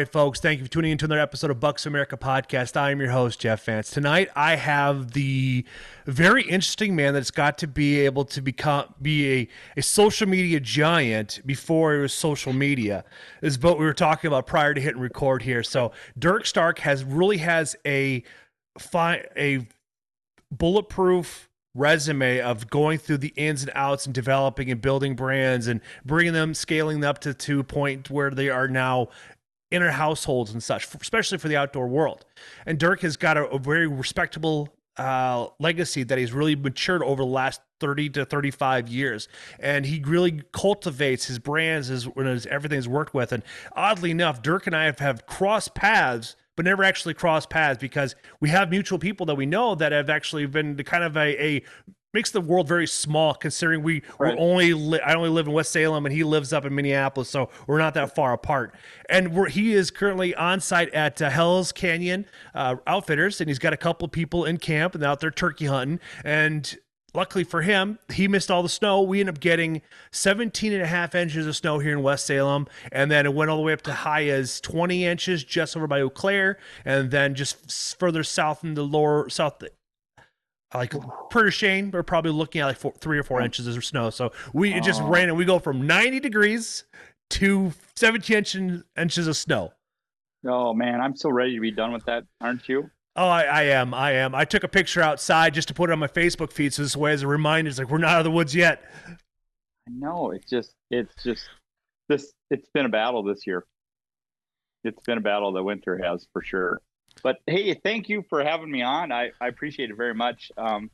Right, folks. Thank you for tuning into another episode of Bucks America podcast. I am your host, Jeff Vance. Tonight, I have the very interesting man that's got to be able to become be a, a social media giant before it was social media. This is what we were talking about prior to hitting record here. So, Durk Stark has really has a fi- a bulletproof resume of going through the ins and outs and developing and building brands and bringing them scaling them up to to point where they are now in our households and such, especially for the outdoor world. And Durk has got a, a very respectable uh, legacy that he's really matured over the last 30 to 35 years. And he really cultivates his brands, his, his everything he's worked with. And oddly enough, Durk and I have, have crossed paths but never actually crossed paths because we have mutual people that we know that have actually been kind of a, a makes the world very small considering we right. we're only li- I only live in West Salem and he lives up in Minneapolis, so we're not that far apart. And we're, he is currently on site at uh, Hell's Canyon uh, Outfitters, and he's got a couple of people in camp and out there turkey hunting. And luckily for him, he missed all the snow. We ended up getting 17 and a half inches of snow here in West Salem. And then it went all the way up to high as 20 inches just over by Eau Claire. And then just further south in the lower south like per Shane, we're probably looking at like four, three or four oh. inches of snow. So we it just ran and we go from 90 degrees to 17 inch, inches of snow. Oh man, I'm so ready to be done with that, aren't you? Oh, I, I, am. I am. I took a picture outside just to put it on my Facebook feed, so this way as a reminder, it's like we're not out of the woods yet. I know. It's just, it's just this. It's been a battle this year. It's been a battle that winter has for sure. But hey, thank you for having me on. I, I appreciate it very much. Um,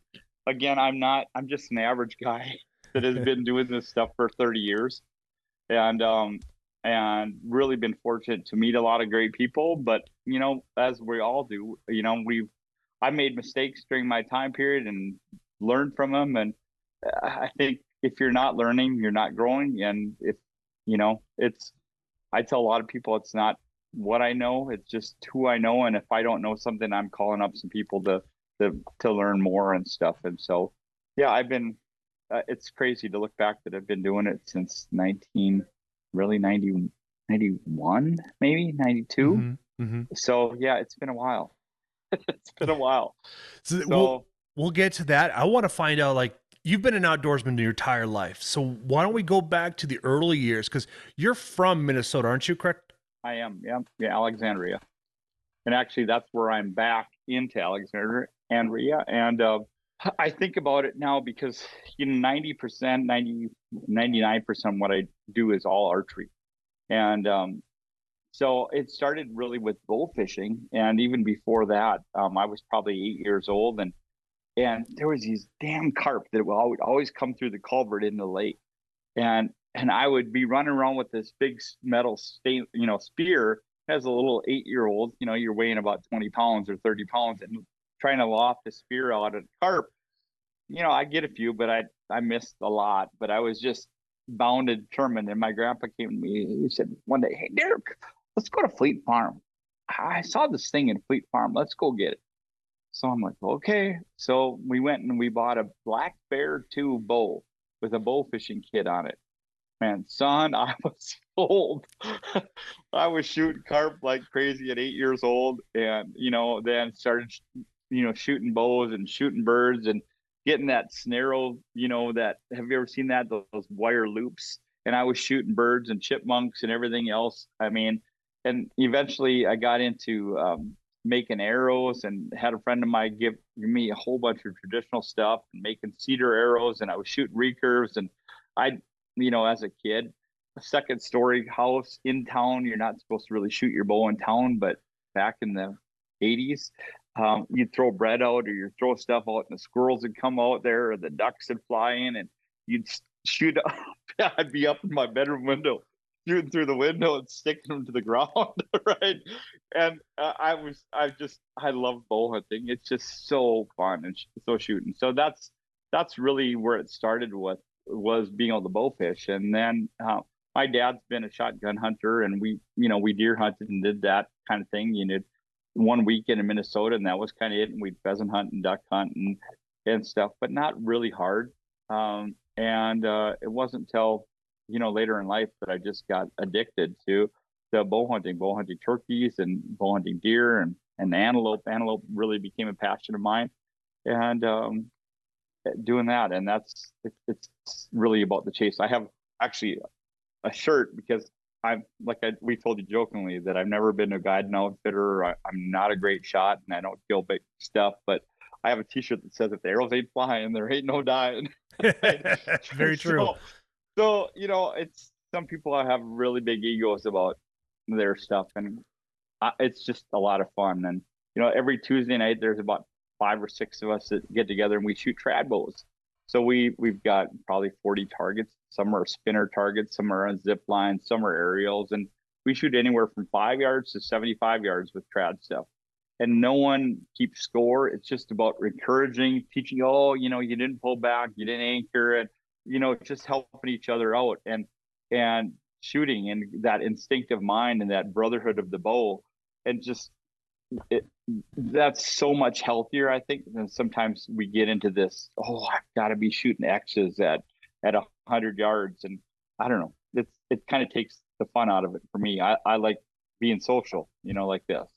again, I'm not. I'm just an average guy that has been doing this stuff for 30 years, and um, and really been fortunate to meet a lot of great people. But you know, as we all do, you know, we've I made mistakes during my time period and learned from them. And I think if you're not learning, you're not growing. And if you know, it's I tell a lot of people it's not what I know. It's just who I know. And if I don't know something, I'm calling up some people to to to learn more and stuff. And so, yeah, I've been. Uh, it's crazy to look back that I've been doing it since 19, really 90, 91, maybe 92. Mm-hmm, mm-hmm. So yeah, it's been a while. it's been a while. So, so we'll, we'll get to that. I want to find out like you've been an outdoorsman your entire life. So why don't we go back to the early years? Because you're from Minnesota, aren't you? Correct? I am. Yeah, yeah, Alexandria, and actually that's where I'm back into Alexandria, and uh, I think about it now because you know 90 percent, 90, 99 percent of what I do is all archery, and um, so it started really with bull fishing, and even before that, um, I was probably eight years old, and and there was these damn carp that would always come through the culvert in the lake, and and I would be running around with this big metal you know, spear as a little eight year old, you know, you're weighing about 20 pounds or 30 pounds and trying to loft the spear out of carp. You know, I get a few, but I, I missed a lot, but I was just bound and determined. And my grandpa came to me, he said one day, Hey, Durk, let's go to Fleet Farm. I saw this thing in Fleet Farm. Let's go get it. So I'm like, okay. So we went and we bought a black bear two bow with a bow fishing kit on it man, son, I was old. I was shooting carp like crazy at eight years old, and you know, then started, you know, shooting bows and shooting birds and getting that snarl. You know, that have you ever seen that those, wire loops? And I was shooting birds and chipmunks and everything else. I mean, and eventually I got into um, making arrows and had a friend of mine give me a whole bunch of traditional stuff and making cedar arrows and I was shooting recurves and I you know, as a kid. A second story house in town. You're not supposed to really shoot your bow in town, but back in the 80s, um, you'd throw bread out or you'd throw stuff out, and the squirrels would come out there, or the ducks would fly in, and you'd shoot. up. I'd be up in my bedroom window, shooting through the window and sticking them to the ground, right? And uh, I was, I just, I love bow hunting. It's just so fun and sh- so shooting. So that's that's really where it started with was being able to bow fish. And then uh, my dad's been a shotgun hunter, and we, you know, we deer hunted and did that kind of thing. You know, one weekend in Minnesota, and that was kind of it. And we'd pheasant hunt and duck hunt and and stuff, but not really hard. Um, and uh, it wasn't until you know later in life that I just got addicted to the bow hunting, bow hunting turkeys and bow hunting deer and, and antelope. Antelope really became a passion of mine. And um, doing that. And that's, it, it's really about the chase. I have actually a shirt because I'm like I, we told you jokingly that I've never been a guide and outfitter. I, am not a great shot and I don't kill big stuff, but I have a T-shirt that says if the arrows ain't flying, there ain't no dying. Very true. So, so, you know, it's some people I have really big egos about their stuff, and I, it's just a lot of fun. And you know, every Tuesday night there's about five or six of us that get together and we shoot trad bows. So we we've got probably 40 targets. Some are spinner targets, some are on zip lines, some are aerials, and we shoot anywhere from five yards to 75 yards with trad stuff. And no one keeps score. It's just about encouraging, teaching. Oh, you know, you didn't pull back, you didn't anchor, and you know, just helping each other out and and shooting and that instinctive mind and that brotherhood of the bow, and just it, that's so much healthier, I think. And sometimes we get into this, oh, I've got to be shooting X's at at a hundred yards, and I don't know. It's it kind of takes the fun out of it for me. I, I like being social, you know, like this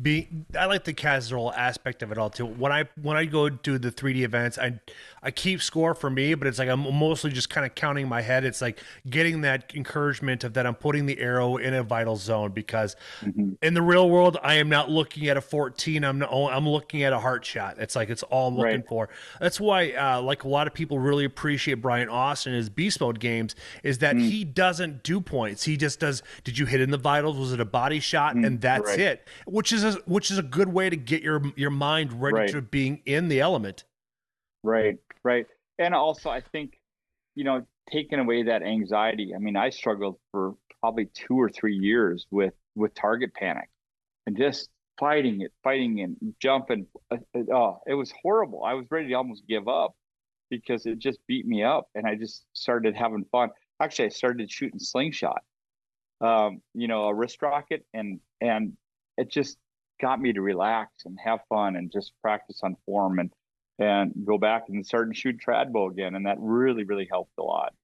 be I like the casual aspect of it all too. When I when I go do the 3D events, I I keep score for me, but it's like I'm mostly just kind of counting my head. It's like getting that encouragement of that I'm putting the arrow in a vital zone because mm-hmm. in the real world I am not looking at a 14. I'm not, I'm looking at a heart shot. It's like it's all I'm looking right. for. That's why uh, like a lot of people really appreciate Brian Austin his beast mode games is that mm. he doesn't do points. He just does. Did you hit in the vitals? Was it a body shot? Mm. And that's right. it. Which is a, which is a good way to get your your mind ready right. to being in the element. Right, right, and also I think, you know, taking away that anxiety. I mean, I struggled for probably two or three years with with target panic, and just fighting it, fighting and jumping. Uh, oh, it was horrible. I was ready to almost give up because it just beat me up, and I just started having fun. Actually, I started shooting slingshot, um, you know, a wrist rocket, and and it just got me to relax and have fun and just practice on form and and go back and start and shoot trad bow again. And that really really helped a lot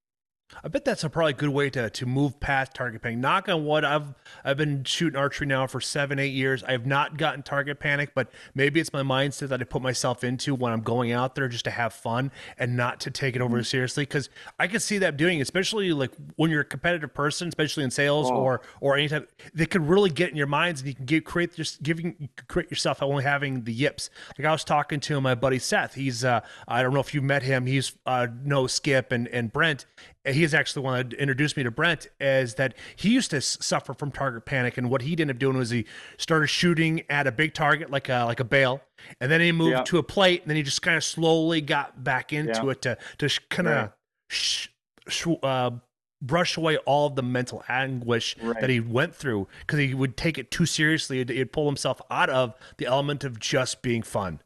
I bet that's a probably good way to to move past target panic. Knock on wood, I've I've been shooting archery now for seven, eight years. I have not gotten target panic, but maybe it's my mindset that I put myself into when I'm going out there just to have fun and not to take it over mm-hmm. seriously. Because I can see that doing, especially like when you're a competitive person, especially in sales oh. or or any type, they could really get in your minds and you can get create just giving create yourself only having the yips. Like I was talking to my buddy Seth. He's uh I don't know if you met him. He's uh no Skip and and Brent he is actually the one that introduced me to Brent, is that he used to suffer from target panic, and what he ended up doing was he started shooting at a big target like a like a bale, and then he moved yeah. to a plate, and then he just kind of slowly got back into yeah. it to to kind of right. sh- sh- uh, brush away all of the mental anguish right. that he went through because he would take it too seriously. He'd pull himself out of the element of just being fun.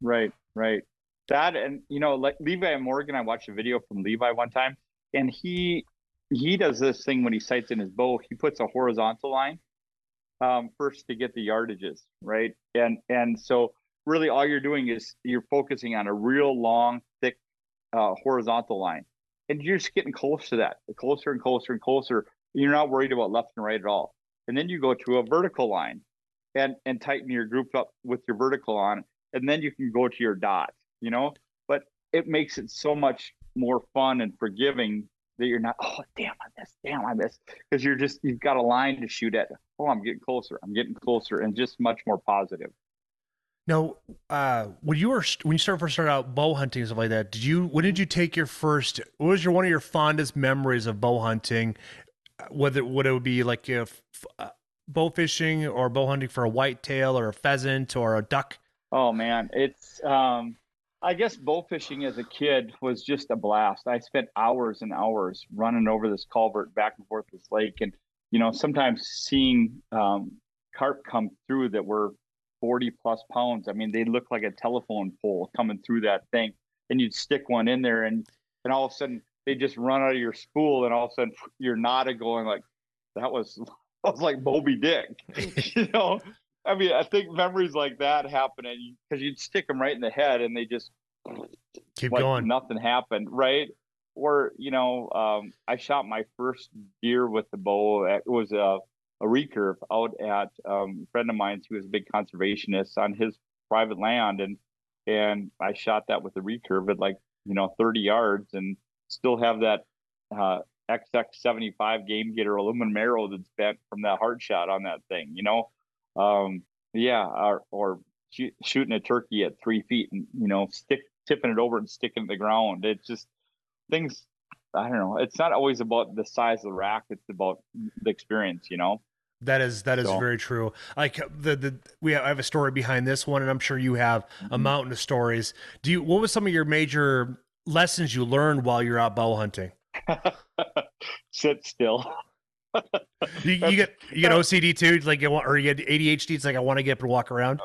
Right, right. That and you know, like Levi and Morgan, I watched a video from Levi one time and he he does this thing when he sights in his bow. He puts a horizontal line um, first to get the yardages, right? And and so really all you're doing is you're focusing on a real long, thick uh, horizontal line, and you're just getting close to that, closer and closer and closer. You're not worried about left and right at all. And then you go to a vertical line, and and tighten your group up with your vertical on, and then you can go to your dot. You know, but it makes it so much more fun and forgiving that you're not oh damn i missed damn i missed. Because you're just you've got a line to shoot at oh i'm getting closer i'm getting closer and just much more positive. Now uh when you were when you started first started out bow hunting and stuff like that did you when did you take your first what was your one of your fondest memories of bow hunting? Whether what it would be like if uh, bow fishing or bow hunting for a whitetail or a pheasant or a duck? Oh man it's um I guess bow fishing as a kid was just a blast. I spent hours and hours running over this culvert back and forth this lake, and you know sometimes seeing um, carp come through that were 40 plus pounds. I mean, they look like a telephone pole coming through that thing, and you'd stick one in there, and and all of a sudden they just run out of your spool, and all of a sudden you're knotted going like that was that was like Moby Dick, you know. I mean, I think memories like that happen, and because you'd stick them right in the head, and they just keep like going. Nothing happened, right? Or you know, um, I shot my first deer with the bow. It was a a recurve out at um, a friend of mine's. who was a big conservationist on his private land, and and I shot that with a recurve at like you know 30 yards, and still have that uh, XX75 game getter aluminum arrow that's bent from that hard shot on that thing. You know, um, yeah, or, or shoot, shooting a turkey at three feet and you know stick tipping it over and sticking the ground. It's just things I don't know. It's not always about the size of the rack. It's about the experience, you know. That is that is so. very true. Like the the we have, I have a story behind this one, and I'm sure you have a mm-hmm. mountain of stories. Do you? What was some of your major lessons you learned while you're out bow hunting? Sit still. You, you, get you get OCD too, like you want, or you get ADHD. It's like I want to get up and walk around.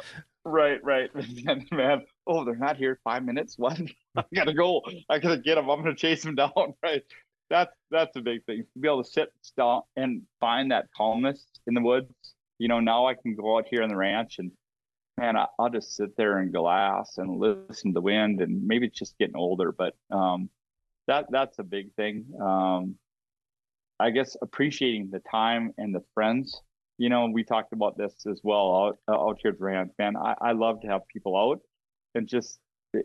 Right, right, man. Oh, they're not here. Five minutes. What? I gotta go. I gotta get them. I'm gonna chase them down. Right. That's that's a big thing. To be able to sit still and find that calmness in the woods. You know, now I can go out here on the ranch and man, I, will just sit there and glass and listen to the wind. And maybe it's just getting older, but um, that that's a big thing. Um, I guess appreciating the time and the friends you know, we talked about this as well out, uh, out here at man. I, I love to have people out and just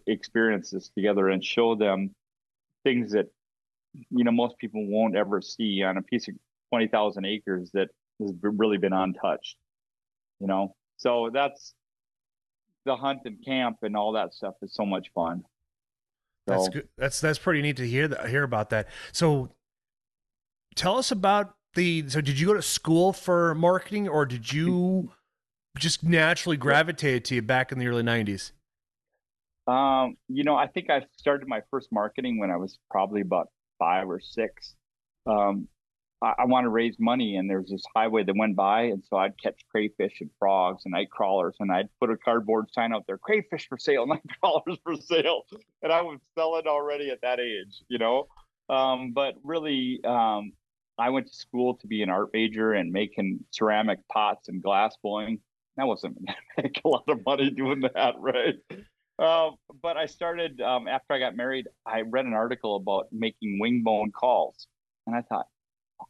experience this together and show them things that, you know, most people won't ever see on a piece of 20,000 acres that has really been untouched, you know? So that's the hunt and camp and all that stuff is so much fun. So, that's good. That's, that's pretty neat to hear that, hear about that. So tell us about the so did you go to school for marketing or did you just naturally gravitate to you back in the early 90s? Um, you know, I think I started my first marketing when I was probably about five or six. Um, I, I want to raise money, and there was this highway that went by, and so I'd catch crayfish and frogs and night crawlers, and I'd put a cardboard sign out there: crayfish for sale, night crawlers for sale, and I was selling already at that age, you know. Um, but really, um, I went to school to be an art major and making ceramic pots and glass blowing. That wasn't make a lot of money doing that, right? Uh, but I started um, after I got married. I read an article about making wing bone calls, and I thought,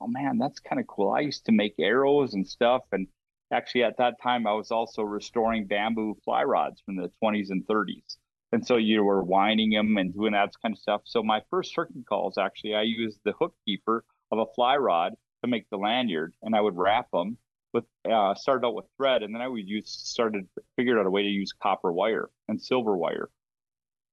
oh man, that's kind of cool. I used to make arrows and stuff, and actually at that time I was also restoring bamboo fly rods from the 20s and 30s. And so you were winding them and doing that kind of stuff. So my first turkey calls, actually, I used the hook keeper of a fly rod to make the lanyard, and I would wrap them with uh, started out with thread, and then I would use started figured out a way to use copper wire and silver wire,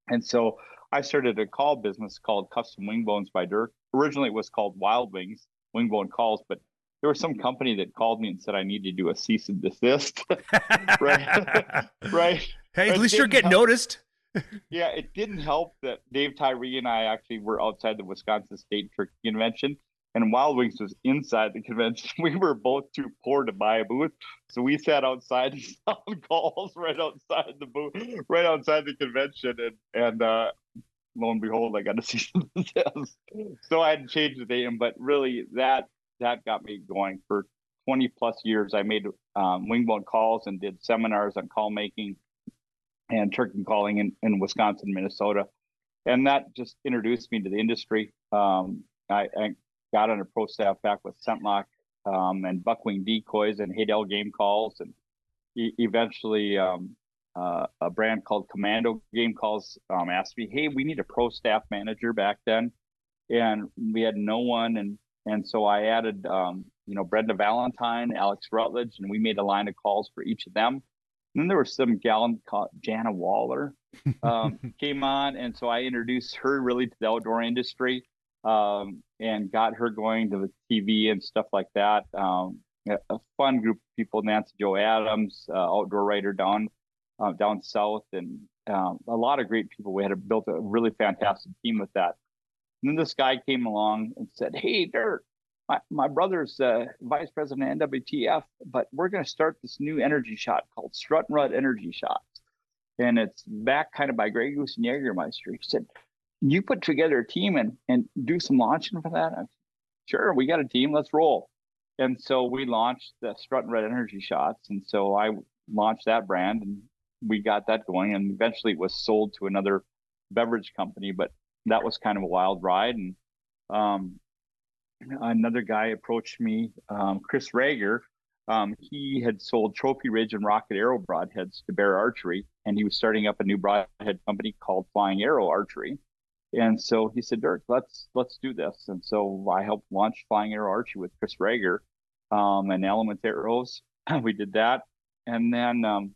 and so I started a call business called Custom Wing Bones by Durk. Originally, it was called Wild Wings Wing Bone Calls, but there was some company that called me and said I need to do a cease and desist. right, right. Hey, at least you're getting help. noticed. yeah, it didn't help that Dave Tyree and I actually were outside the Wisconsin State Turkey Convention, and Wild Wings was inside the convention. We were both too poor to buy a booth, so we sat outside and sound calls right outside the booth, right outside the convention, and and uh, lo and behold, I got to see this. So I had to change the name, but really that that got me going for 20 plus years. I made um, wingbone calls and did seminars on call making and turkey calling in, in Wisconsin, Minnesota, and that just introduced me to the industry. Um, I, I got on a pro staff back with ScentLok um, and Buckwing decoys and Haydel game calls, and e- eventually um, uh, a brand called Commando Game Calls um, asked me, "Hey, we need a pro staff manager back then," and we had no one, and and so I added, um, you know, Brenda Valentine, Alex Rutledge, and we made a line of calls for each of them. And then there was some gal called Jana Waller um, came on, and so I introduced her really to the outdoor industry. Um, and got her going to the TV and stuff like that. Um, a fun group of people, Nancy Jo Adams, uh, outdoor writer down uh, down south, and um, a lot of great people. We had a, built a really fantastic team with that. And then this guy came along and said, "Hey, Durk, my, my brother's uh, vice president of NWTF, but we're going to start this new energy shot called Strut and Rut Energy Shots, and it's backed kind of by Grey Goose and Jägermeister." He said, you put together a team and and do some launching for that? Said, sure, we got a team. Let's roll. And so we launched the Strut and Rut Energy Shots, and so I launched that brand, and we got that going. And eventually, it was sold to another beverage company, but that was kind of a wild ride. And um, another guy approached me, um, Chris Rager, um, he had sold Trophy Ridge and Rocket Arrow broadheads to Bear Archery, and he was starting up a new broadhead company called Flying Arrow Archery. And so he said, Durk, let's let's do this. And so I helped launch Flying Arrow Archery with Chris Rager um, and Element Arrows. we did that, and then um,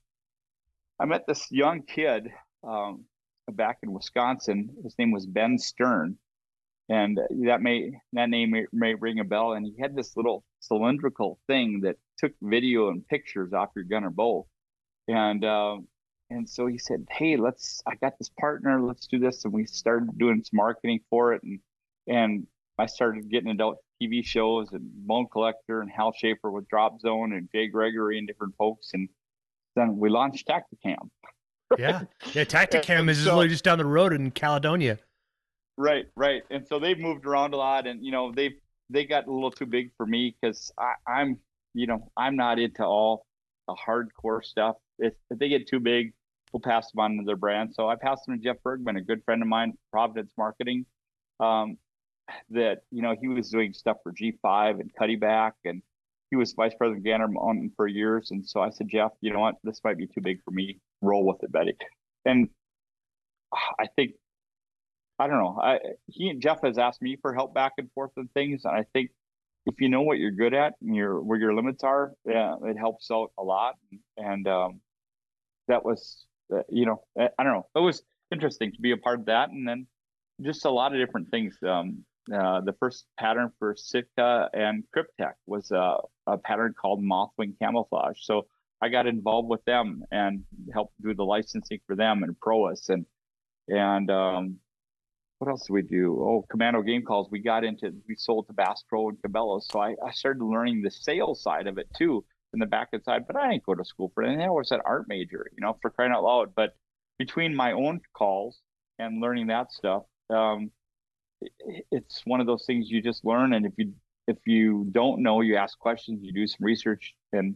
I met this young kid um, back in Wisconsin. His name was Ben Stern, and that may that name may, may, ring a bell. And he had this little cylindrical thing that took video and pictures off your gun or bow, and uh, and so he said, "Hey, let's. I got this partner. Let's do this." And we started doing some marketing for it, and and I started getting adult TV shows and Bone Collector and Hal Schaefer with Drop Zone and Jay Gregory and different folks, and then we launched Tactacam. Yeah, yeah. Tactacam is so, literally just down the road in Caledonia. Right, right. And so they've moved around a lot, and you know they've they got a little too big for me because I'm you know I'm not into all the hardcore stuff. If, if they get too big, we'll pass them on to their brand. So I passed them to Jeff Bergman, a good friend of mine, Providence Marketing. Um, that you know he was doing stuff for G5 and Cuddeback, and he was vice president Gander Mountain for years. And so I said, Jeff, you know what, this might be too big for me. Roll with it, Betty. And I think I don't know. I he and Jeff has asked me for help back and forth and things, and I think if you know what you're good at and your where your limits are, yeah, it helps out a lot. And um, that was, you know, I don't know. It was interesting to be a part of that, and then just a lot of different things. Um, uh, the first pattern for Sitka and Kryptek was a, a pattern called Mothwing Camouflage. So I got involved with them and helped do the licensing for them and Proas and and um, what else did we do? Oh, Commando game calls. We got into we sold to Bass Pro and Cabela's, so I, I started learning the sales side of it too, in the back end side. But I didn't go to school for anything. I was an art major, you know, for crying out loud. But between my own calls and learning that stuff, um, it, it's one of those things you just learn. And if you if you don't know, you ask questions, you do some research, and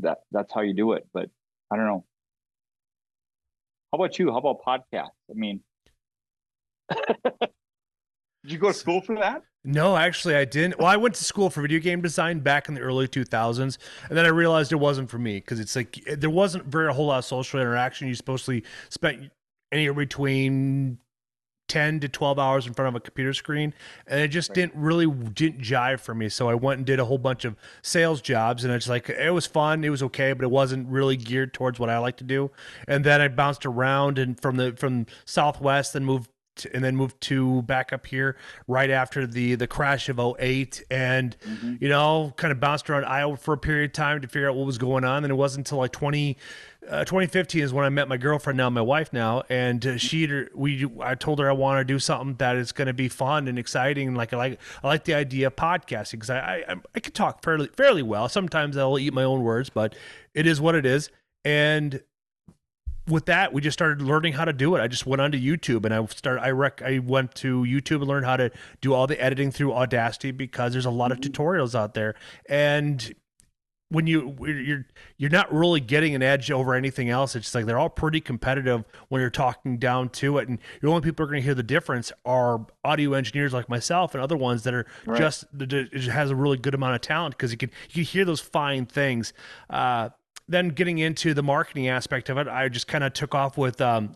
that that's how you do it. But I don't know. How about you? How about podcasts? I mean, did you go to school for that? No, actually, I didn't. Well, I went to school for video game design back in the early 2000s, and then I realized it wasn't for me because it's like eh, there wasn't very a whole lot of social interaction. You supposedly spent anywhere between 10 to 12 hours in front of a computer screen and it just right. didn't really didn't jive for me so i went and did a whole bunch of sales jobs and it's like it was fun it was okay but it wasn't really geared towards what i like to do and then i bounced around and from the from southwest and moved and then moved to back up here right after the the crash of 08 and mm-hmm. you know kind of bounced around Iowa for a period of time to figure out what was going on. And it wasn't until like 20 uh, 2015 is when I met my girlfriend now my wife now and uh, she we I told her I want to do something that is going to be fun and exciting. And like I like I like the idea of podcasting because I, I I can talk fairly fairly well. Sometimes I'll eat my own words but it is what it is. And with that, we just started learning how to do it. I just went onto YouTube and I started. I rec. I went to YouTube and learned how to do all the editing through Audacity because there's a lot of mm-hmm. tutorials out there. And when you you're you're not really getting an edge over anything else. It's just like they're all pretty competitive when you're talking down to it, and the only people are going to hear the difference are audio engineers like myself and other ones that are right. just that has a really good amount of talent because you can you can hear those fine things. Uh, then getting into the marketing aspect of it, I just kind of took off with um,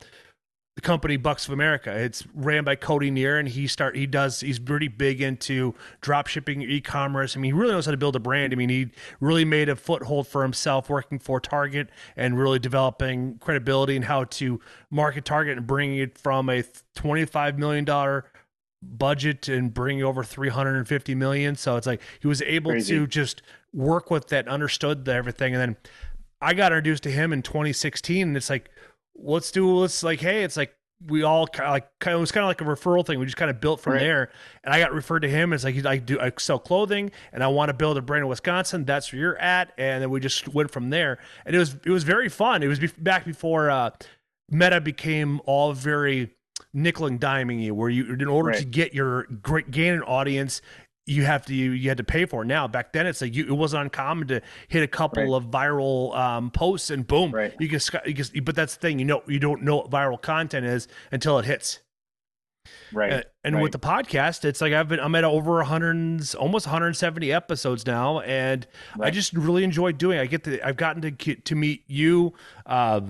the company Bucks of America. It's ran by Cody Neer, and he start he does he's pretty big into drop shipping, e-commerce. I mean, he really knows how to build a brand. I mean, he really made a foothold for himself working for Target and really developing credibility and how to market Target and bringing it from a twenty-five million dollar budget and bring over 350 million so it's like he was able Crazy. to just work with that understood everything and then I got introduced to him in 2016, and it's like, let's do let's like, hey, it's like we all kind of like it was kind of like a referral thing. We just kind of built from right. there, and I got referred to him. It's like I do I sell clothing, and I want to build a brand in Wisconsin. That's where you're at, and then we just went from there. And it was it was very fun. It was be- back before uh, Meta became all very nickel and diming you, where you in order right. to get your great gain an audience, you have to you, you had to pay for it. Now back then it's like you, it wasn't uncommon to hit a couple right. of viral um, posts and boom, right. you can you can. But that's the thing, you know, you don't know what viral content is until it hits. Right. And, and right. with the podcast, it's like I've been I'm at over 100 almost 170 episodes now and I just really enjoy doing. it. I get to I've gotten to to meet you uh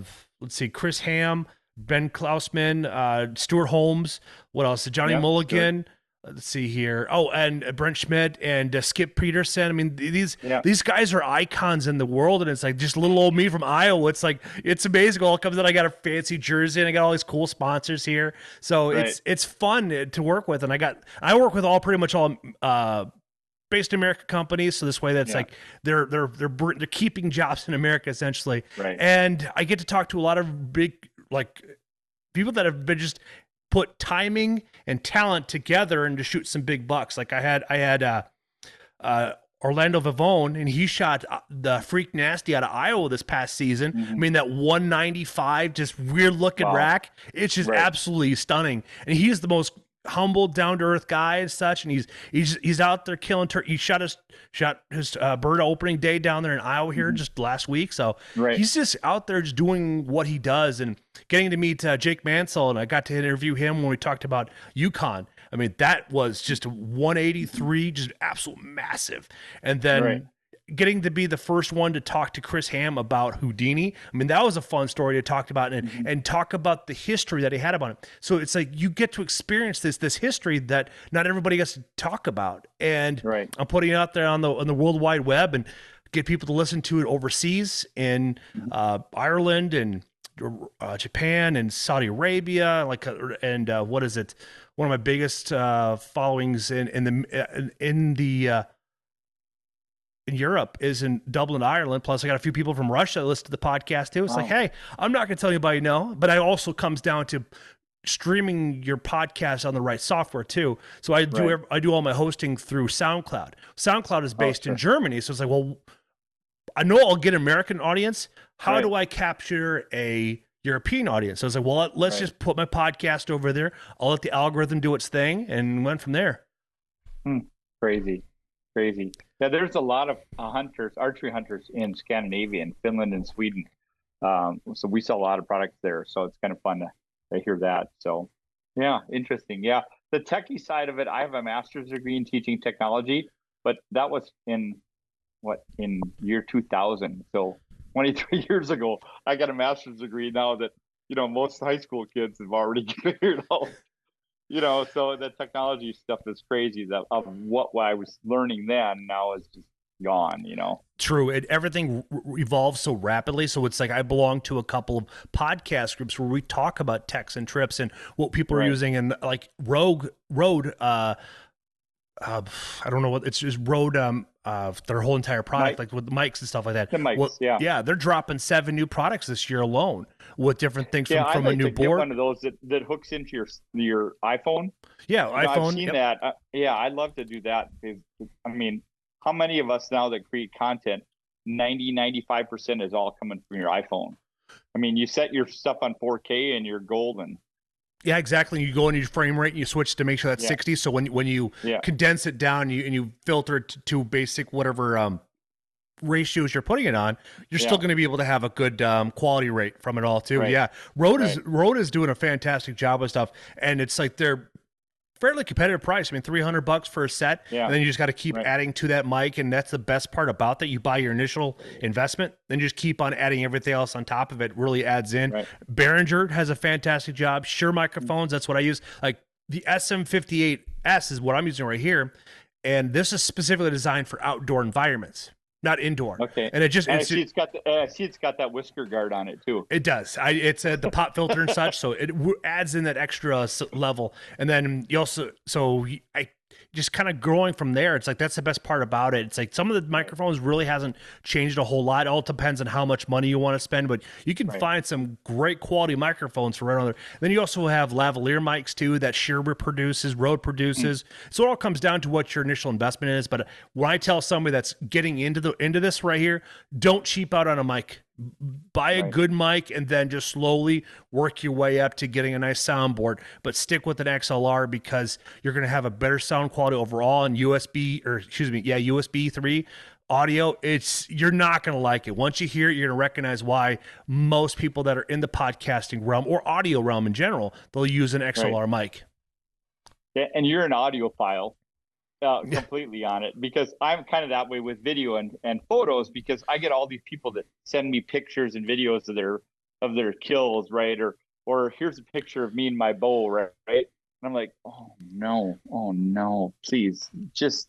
let's see Chris Ham, Ben Klausman, uh Stuart Holmes, what else? Johnny Mulligan. Let's see here. Oh, and Brent Schmidt and uh, Skip Peterson. I mean, these Yeah. these guys are icons in the world, and it's like just little old me from Iowa. It's like it's amazing. All comes out. I got a fancy jersey, and I got all these cool sponsors here. So it's Right. it's fun to work with, and I got I work with all pretty much all uh, based in America companies. So this way, that's Yeah. like they're they're they're br- they're keeping jobs in America essentially, Right. and I get to talk to a lot of big like people that have been just put timing and talent together and to shoot some big bucks. Like I had I had uh uh Orlando Vivone and he shot uh, the Freak Nasty out of Iowa this past season. I mean that 195 just weird looking Wow. rack. It's just Right. absolutely stunning. And he's the most humble, down to earth guy and such. And he's he's he's out there killing. Tur- he shot his shot his uh, bird opening day down there in Iowa here just last week. So Right. he's just out there just doing what he does and getting to meet uh, Jake Mansell. And I got to interview him when we talked about Yukon. I mean, that was just 183, just absolute massive. And then Right. Getting to be the first one to talk to Chris Ham about Houdini. I mean, that was a fun story to talk about and, Mm-hmm. and talk about the history that he had about it. So it's like you get to experience this this history that not everybody gets to talk about. And Right. I'm putting it out there on the on the World Wide Web and get people to listen to it overseas in Mm-hmm. uh, Ireland and uh, Japan and Saudi Arabia, like uh, and uh, what is it? One of my biggest uh, followings in in the in, in the uh, Europe is in Dublin, Ireland. Plus, I got a few people from Russia that listen to the podcast too. It's like, hey, I'm not going to tell anybody no, but it also comes down to streaming your podcast on the right software too. So I do Right. I do all my hosting through SoundCloud. SoundCloud is based in Oh, sure. Germany, so it's like, well, I know I'll get an American audience. How Right. do I capture a European audience? So I was like, well, let's Right. just put my podcast over there. I'll let the algorithm do its thing, and went from there. Hmm. Crazy, crazy. Yeah, there's a lot of uh, hunters, archery hunters in Scandinavia, in Finland and Sweden. Um, so we sell a lot of products there. So it's kind of fun to, to hear that. So yeah, interesting. Yeah, the techie side of it, I have a master's degree in teaching technology, but that was in what in year 2000. So 23 years ago, I got a master's degree. Now that you know most high school kids have already figured out you know, so the technology stuff is crazy. That of what I was learning then now is just gone. You know, True. It, everything r- r- evolves so rapidly. So it's like I belong to a couple of podcast groups where we talk about techs and trips and what people are using. And like Rogue, Rode. uh, uh, I don't know what it's just Rode, um, uh, their whole entire product, Mic. like with mics and stuff like that. The mics, yeah. Yeah. They're dropping seven new products this year alone with different things yeah, from, from like a new board. one of those that, that hooks into your your iPhone. yeah. You know, iPhone. I've seen yep. that. Uh, yeah, I'd love to do that. I mean, how many of us now that create content, 90, 95% is all coming from your iPhone. I mean, you set your stuff on 4K and you're golden. Yeah, exactly. You go in your frame rate and you switch to make sure that's Yeah. 60. So when when you Yeah. condense it down you, and you filter it to, basic whatever um, ratios you're putting it on, you're still going to be able to have a good um, quality rate from it all too. Right. Yeah, Rode is Rode is doing a fantastic job with stuff, and it's like they're fairly competitive price. I mean, 300 bucks for a set, Yeah. and then you just got to keep Right. adding to that mic, and that's the best part about that. You buy your initial investment, then you just keep on adding everything else on top of it. Really adds in. Right. Behringer has a fantastic job. Shure microphones, that's what I use. Like the SM58S is what I'm using right here, and this is specifically designed for outdoor environments, not indoor. Okay. And it just And I it's, see it's got the, uh, I see it's got that whisker guard on it too. it does. I, it's uh, the pop filter and such, so it w- adds in that extra level. And then you also, so I just kind of growing from there. It's like that's the best part about it. It's like some of the microphones really hasn't changed a whole lot. It all depends on how much money you want to spend, but you can Right. find some great quality microphones for right on there. Then you also have lavalier mics too that Shure produces, Rode produces. So it all comes down to what your initial investment is. But when I tell somebody that's getting into the into this right here, don't cheap out on a mic buy a Right. good mic and then just slowly work your way up to getting a nice soundboard but stick with an xlr because you're going to have a better sound quality overall and usb or excuse me yeah usb 3 audio it's you're not going to like it. Once you hear it you're going to recognize why most people that are in the podcasting realm or audio realm in general they'll use an xlr mic. Yeah, and you're an audiophile uh, completely on it because I'm kind of that way with video and, and photos because I get all these people that send me pictures and videos of their of their kills, right? Or or here's a picture of me and my bow, right? right? And I'm like, oh no, oh no, please just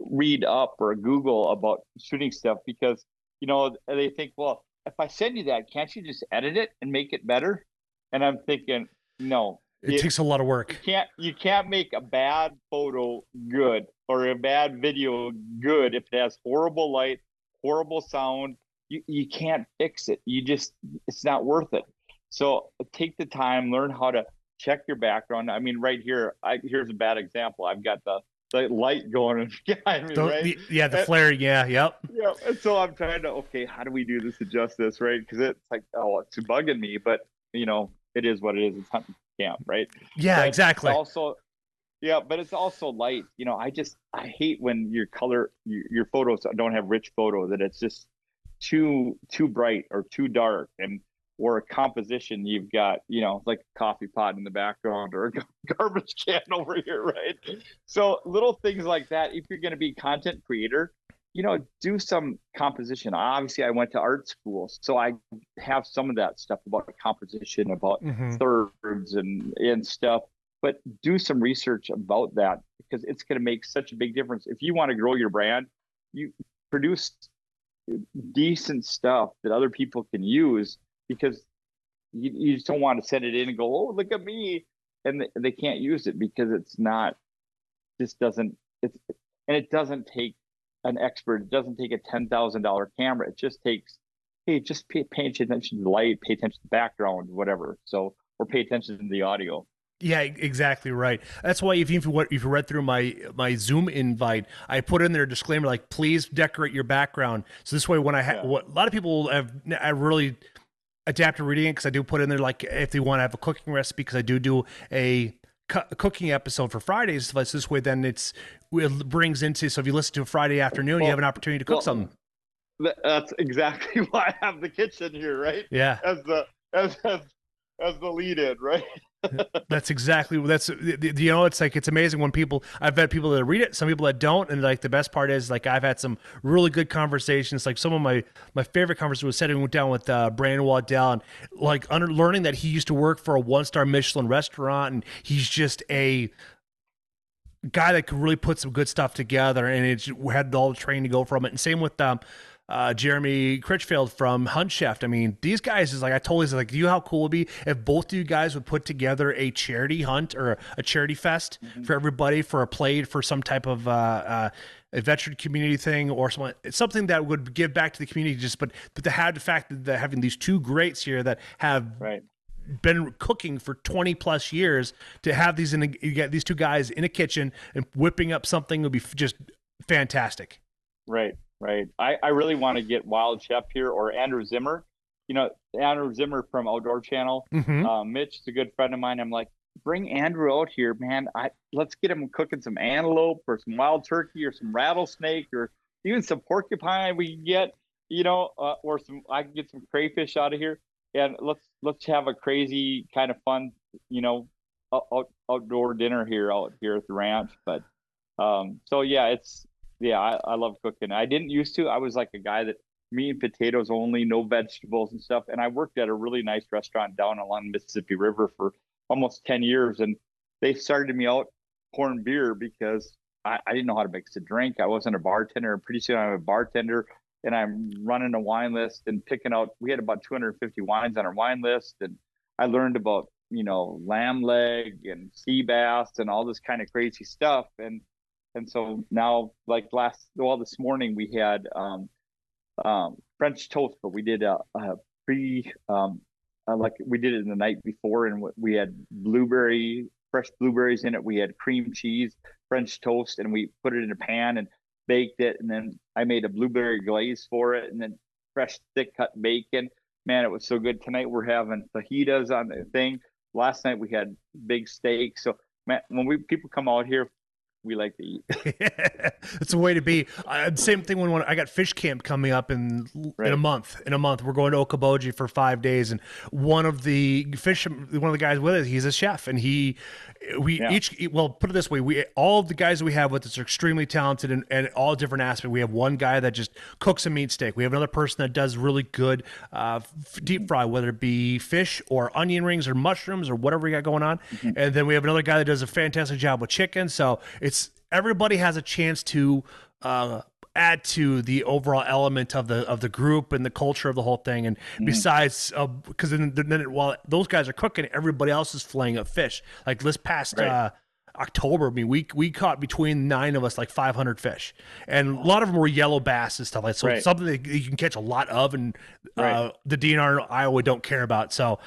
read up or Google about shooting stuff because you know they think, well, if I send you that, can't you just edit it and make it better? And I'm thinking, no, it, it, takes a lot of work. You can't you can't make a bad photo good or a bad video good if it has horrible light, horrible sound. You you can't fix it. You just it's not worth it. So take the time, learn how to check your background. I mean, right here, I here's a bad example. I've got the the light going behind me, right? The, yeah, the flare. Yeah, yep. Yeah, and so I'm trying to okay, how do we do this? Adjust this, right? Because it's like oh, it's bugging me, but you know, it is what it is. It's hunting camp, right? Yeah, but exactly. Also, yeah, but it's also light. You know, I just I hate when your color your, your photos don't have rich photo that it's just too too bright or too dark and or a composition you've got you know like a coffee pot in the background or a garbage can over here right so little things like that if you're going to be content creator you know do some composition obviously i went to art school so i have some of that stuff about composition about mm-hmm. thirds and and stuff but do some research about that because it's going to make such a big difference if you want to grow your brand you produce decent stuff that other people can use because you, you just don't want to send it in and go oh look at me and they can't use it because it's not just doesn't it's and it doesn't take an expert. It doesn't take a ten thousand dollar camera. It just takes hey, just pay, pay attention to the light, pay attention to the background, whatever. So or pay attention to the audio. Yeah, exactly right. That's why if you if you read through my my Zoom invite, I put in there a disclaimer like, please decorate your background. So this way, when I have yeah. what a lot of people have, I really adapted reading it because I do put in there like if they want to have a cooking recipe because I do do a cooking episode for Fridays. So this way, then it's it brings into. So if you listen to a Friday afternoon, well, you have an opportunity to cook well, something. That's exactly why I have the kitchen here, right? Yeah. As the as as, as the lead in, right? That's exactly that's you know it's like it's amazing when people I've had people that read it some people that don't and like the best part is like I've had some really good conversations like some of my my favorite conversation was sitting down with uh, Brandon Waddell and like under, learning that he used to work for a one star Michelin restaurant and he's just a guy that could really put some good stuff together and it had all the training to go from it. And same with um uh, Jeremy Critchfield from Hunt Chef. I mean, these guys is like I totally said like, do you know how cool it would be if both of you guys would put together a charity hunt or a charity fest mm-hmm. for everybody for a plate for some type of uh, uh, a veteran community thing or something, it's something that would give back to the community. Just but but to have the fact that having these two greats here that have right been cooking for 20 plus years to have these in a, you get these two guys in a kitchen and whipping up something would be just fantastic right right? I, I really want to get Wild Chef here or Andrew Zimmern. You know, Andrew Zimmern from Outdoor Channel. Mm-hmm. Uh, Mitch is a good friend of mine. I'm like, bring Andrew out here, man. I let's get him cooking some antelope or some wild turkey or some rattlesnake or even some porcupine we can get, you know, uh, or some I can get some crayfish out of here. And let's let's have a crazy kind of fun, you know, out, outdoor dinner here out here at the ranch. But um, so yeah, it's yeah, I, I love cooking. I didn't used to. I was like a guy that meat and potatoes only, no vegetables and stuff. And I worked at a really nice restaurant down along the Mississippi River for almost 10 years. And they started me out pouring beer because I, I didn't know how to mix a drink. I wasn't a bartender. Pretty soon I'm a bartender and I'm running a wine list and picking out, we had about 250 wines on our wine list. And I learned about, you know, lamb leg and sea bass and all this kind of crazy stuff. And and so now like last well this morning we had um, um, french toast but we did a, a pre um, uh, like we did it the night before and we had blueberry fresh blueberries in it. We had cream cheese french toast and we put it in a pan and baked it. And then i made a blueberry glaze for it and then fresh thick cut bacon. Man it was so good. Tonight we're having fajitas on the thing. Last night we had big steak. So man when we people come out here we like to eat. It's a way to be. Uh, same thing when, when I got fish camp coming up in right. in a month. In a month, we're going to Okoboji for five days, and one of the fish, one of the guys with us, he's a chef, and he, we yeah. each well put it this way, we all of the guys we have with us are extremely talented and, and all different aspects. We have one guy that just cooks a meat steak. We have another person that does really good uh, deep fry, whether it be fish or onion rings or mushrooms or whatever we got going on, mm-hmm. and then we have another guy that does a fantastic job with chicken. So it's everybody has a chance to uh, add to the overall element of the of the group and the culture of the whole thing. And mm-hmm. besides, because uh, then, then while those guys are cooking, everybody else is flaying up fish. Like this past right. uh, October, I mean, we we caught between nine of us like 500 fish, and a lot of them were yellow bass and stuff like. So right. it's something that you can catch a lot of, and right. uh, the DNR in Iowa don't care about. So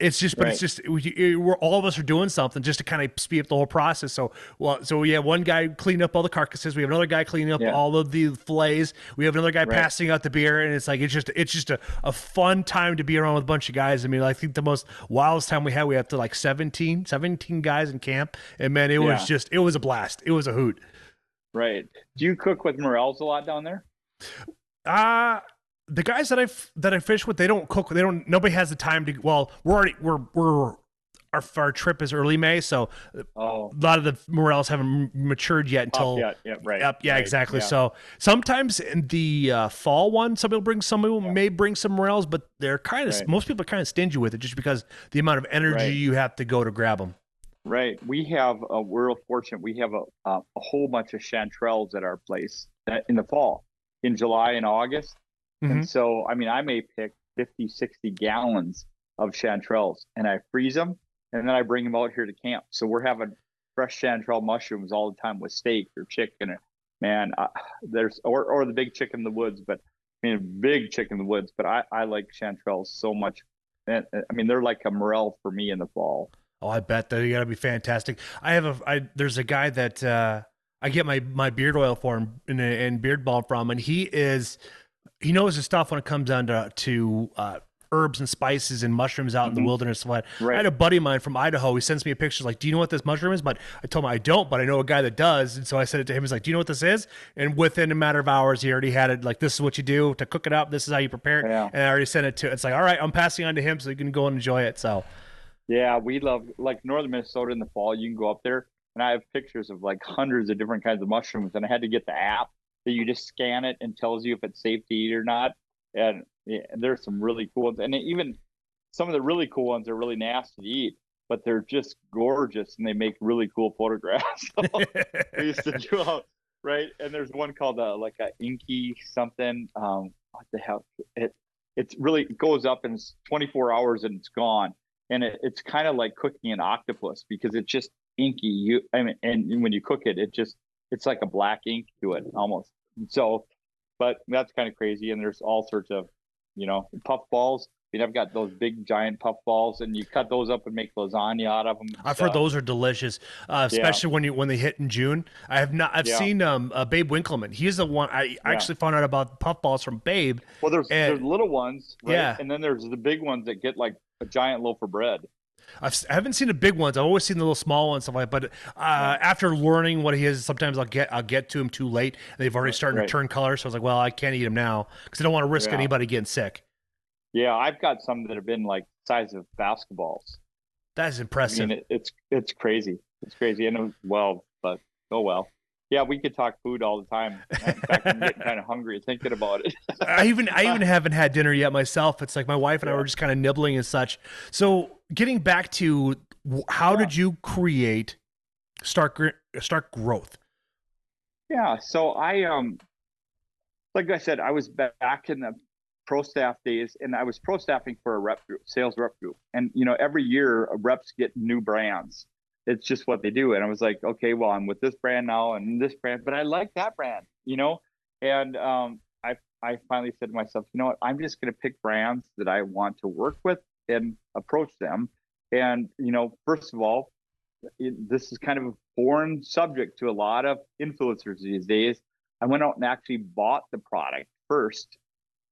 it's just, but right. it's just we, are all of us are doing something just to kind of speed up the whole process. So, well, so we have one guy cleaning up all the carcasses. We have another guy cleaning up yeah. all of the fillets. We have another guy right. passing out the beer, and it's like it's just it's just a, a fun time to be around with a bunch of guys. I mean, I think the most wildest time we had, we had to like 17, 17 guys in camp, and man, it yeah. was just it was a blast. It was a hoot. Right. Do you cook with morels a lot down there? Uh the guys that I that I fish with, they don't cook. They don't. Nobody has the time to. Well, we're already we're we're our, our trip is early May, so oh. a lot of the morels haven't matured yet until yet. Yeah, right. Yep, yeah, right. exactly. Yeah. So sometimes in the uh, fall one, some people bring some people yeah. may bring some morels, but they're kind of right. most people are kind of stingy with it just because the amount of energy right. you have to go to grab them. Right. We have a we're fortunate. We have a a, a whole bunch of chanterelles at our place in the fall, in July and August Mm-hmm. And so, I mean, I may pick 50, 60 gallons of chanterelles and I freeze them and then I bring them out here to camp. So we're having fresh chanterelle mushrooms all the time with steak or chicken. Man, uh, there's or or the big chicken in the woods, but I mean big chicken in the woods. But I I like chanterelles so much. And, I mean, they're like a morel for me in the fall. Oh, I bet they gotta be fantastic. I have a I there's a guy that uh I get my my beard oil for him and, and beard balm from, and he is he knows his stuff when it comes down to to uh, herbs and spices and mushrooms out mm-hmm. in the mm-hmm. wilderness. Right. I had a buddy of mine from Idaho. He sends me a picture. like, "Do you know what this mushroom is?" But I told him I don't, but I know a guy that does. And so I said it to him. He's like, "Do you know what this is?" And within a matter of hours, he already had it. Like, this is what you do to cook it up. This is how you prepare it. Yeah. And I already sent it to. It's like, all right, I'm passing on to him so you can go and enjoy it. So. Yeah, we love like northern Minnesota in the fall. You can go up there, and I have pictures of like hundreds of different kinds of mushrooms. And I had to get the app that you just scan it and tells you if it's safe to eat or not and yeah, there's some really cool ones, and even some of the really cool ones are really nasty to eat, but they're just gorgeous, and they make really cool photographs. we used to do out right, and there's one called uh, like a inky something. Um, what the hell? It it really goes up in 24 hours and it's gone, and it, it's kind of like cooking an octopus because it's just inky. You I mean, and when you cook it, it just it's like a black ink to it almost. So but that's kind of crazy. And there's all sorts of, you know, puff balls. I mean, I've got those big giant puff balls, and you cut those up and make lasagna out of them. I've heard those are delicious, uh, especially yeah. when you when they hit in June. I have not. I've yeah. seen um uh, Babe Winkelman. He's the one. I yeah. actually found out about puff balls from Babe. Well, there's and, there's little ones, right? yeah, and then there's the big ones that get like a giant loaf of bread. I've, I haven't seen the big ones. I've always seen the little small ones, stuff like. That. But uh, after learning what he is, sometimes I'll get I'll get to him too late. They've already started right. to turn color, so I was like, well, I can't eat them now because I don't want to risk yeah. anybody getting sick. Yeah, I've got some that have been like size of basketballs. That's impressive. I mean, it, it's it's crazy. It's crazy, and it well, but oh well. Yeah, we could talk food all the time. In fact, I'm getting kind of hungry thinking about it. I even I even haven't had dinner yet myself. It's like my wife and yeah. I were just kind of nibbling and such. So getting back to how yeah. did you create start Stark Growth? Yeah, so I um, like I said, I was back in the pro staff days, and I was pro staffing for a rep group, sales rep group, and you know every year reps get new brands. It's just what they do, and I was like, okay, well, I'm with this brand now and this brand, but I like that brand, you know, and um, I I finally said to myself, you know what, I'm just going to pick brands that I want to work with and approach them. And, you know, first of all, it, this is kind of a foreign subject to a lot of influencers these days. I went out and actually bought the product first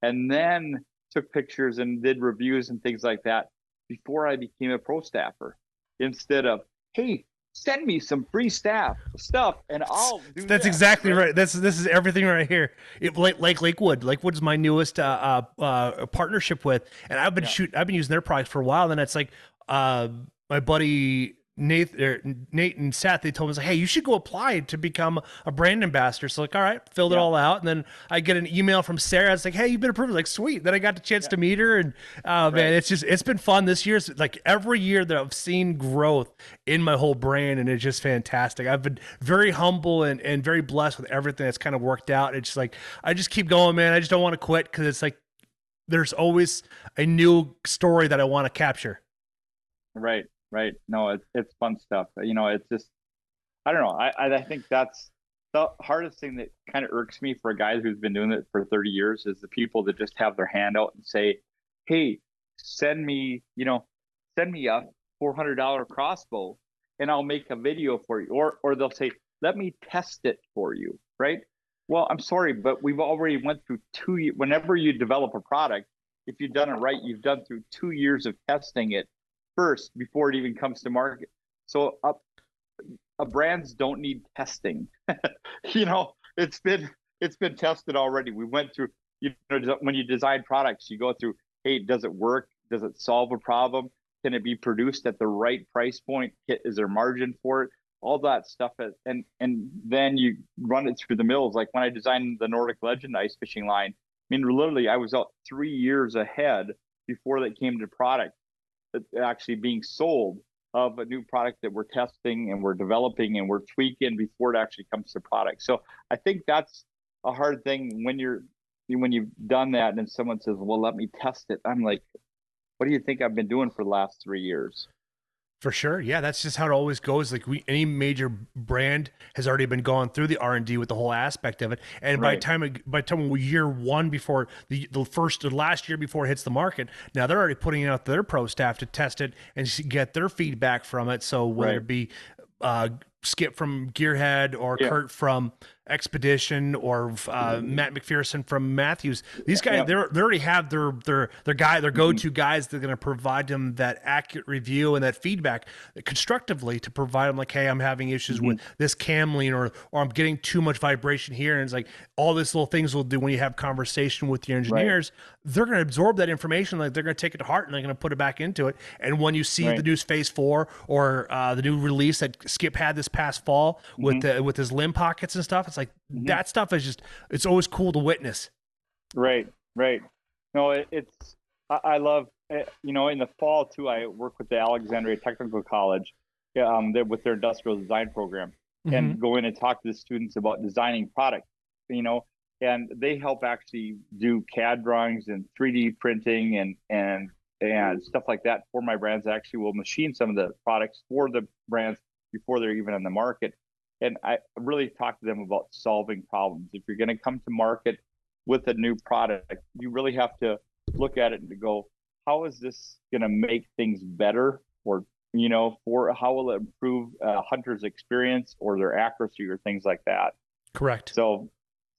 and then took pictures and did reviews and things like that before I became a pro staffer instead of, hey, send me some free staff stuff and I'll do That's that, exactly right. That's this is everything right here. It, like, like Lakewood. Lakewood is my newest uh, uh, uh, partnership with, and I've been Yeah. shoot. I've been using their products for a while. And it's like uh, my buddy Nate, Nate and Seth. They told me, like, hey, you should go apply to become a brand ambassador. So like, all right, filled it all out, and then I get an email from Sarah. It's like, hey, you've been approved. Like, sweet. Then I got the chance to meet her, and uh, man, it's just it's been fun this year. It's like every year that I've seen growth in my whole brand, and it's just fantastic. I've been very humble and, and very blessed with everything that's kind of worked out. It's just like I just keep going, man. I just don't want to quit because it's like there's always a new story that I want to capture. Right, right. No, it's it's fun stuff. You know, it's just I don't know. I I think that's the hardest thing that kind of irks me for a guy who's been doing it for 30 years is the people that just have their hand out and say, "Hey, send me, you know, send me a $400 crossbow and I'll make a video for you." Or or they'll say, "Let me test it for you." Right? Well, I'm sorry, but we've already went through two whenever you develop a product, if you've done it right, you've done through 2 years of testing it first before it even comes to market. So up uh, brands don't need testing. you know, it's been it's been tested already. We went through you know when you design products, you go through, hey, does it work? Does it solve a problem? Can it be produced at the right price point? Is there margin for it? All that stuff, and and then you run it through the mills. Like when I designed the Nordic Legend ice fishing line, I mean, literally, I was out three years ahead before that came to product actually being sold of a new product that we're testing and we're developing and we're tweaking before it actually comes to product. So I think that's a hard thing when you're when you've done that and someone says, "Well, let me test it." I'm like, "What do you think I've been doing for the last 3 years?" For sure, yeah, that's just how it always goes. Like we, any major brand has already been going through the R and D with the whole aspect of it, and by Right. time it- by the time year one before the the first the last year before it hits the market, now they're already putting out their pro staff to test it and get their feedback from it. So whether Right. it be uh, Skip from Gearhead or Yeah. Kurt from Expedition or uh, Matt McPherson from Matthews, these guys they're they already have their their their guy their go to guys They're going to provide them that accurate review and that feedback constructively to provide them like, hey, I'm having issues with this cam lean or or I'm getting too much vibration here, and it's like all these little things will do when you have conversation with your engineers. They're going to absorb that information, like they're going to take it to heart and they're going to put it back into it. And when you see Right. the new Phase Four or uh, the new release that Skip had this past fall with the, with his limb pockets and stuff, like that stuff is just it's always cool to witness. Right, right. No, it, it's I, I love eh, you know in the fall too. I work with the Alexandria Technical College, um, with their industrial design program, and go in and talk to the students about designing product. You know, and they help actually do CAD drawings and 3D printing and and and stuff like that for my brands. I actually will machine some of the products for the brands before they're even on the market. And I really talk to them about solving problems. If you're going to come to market with a new product, you really have to look at it and go, how is this going to make things better? Or, you know, for how will it improve a hunter's experience or their accuracy or things like that? Correct. So,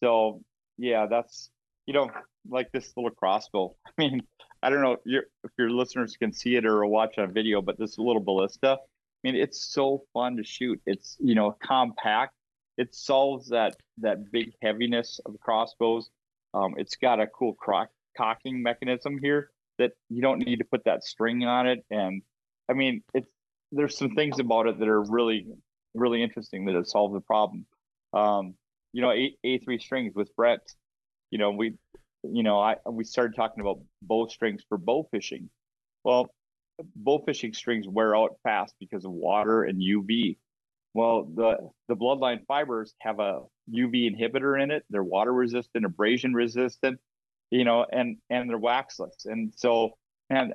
so yeah, that's, you know, like this little crossbow. I mean, I don't know if your, if your listeners can see it or watch on a video, but this little ballista, I mean, it's so fun to shoot. It's, you know, compact. It solves that, that big heaviness of crossbows. Um, it's got a cool crock, cocking mechanism here that you don't need to put that string on it. And I mean, it's, there's some things about it that are really, really interesting that have solved the problem. Um, you know, A, A3 strings with Brett, you know, we, you know, I, we started talking about bow strings for bow fishing. Well, bow fishing strings wear out fast because of water and UV. Well, the the bloodline fibers have a UV inhibitor in it. They're water resistant, abrasion resistant, you know, and and they're waxless. And so, and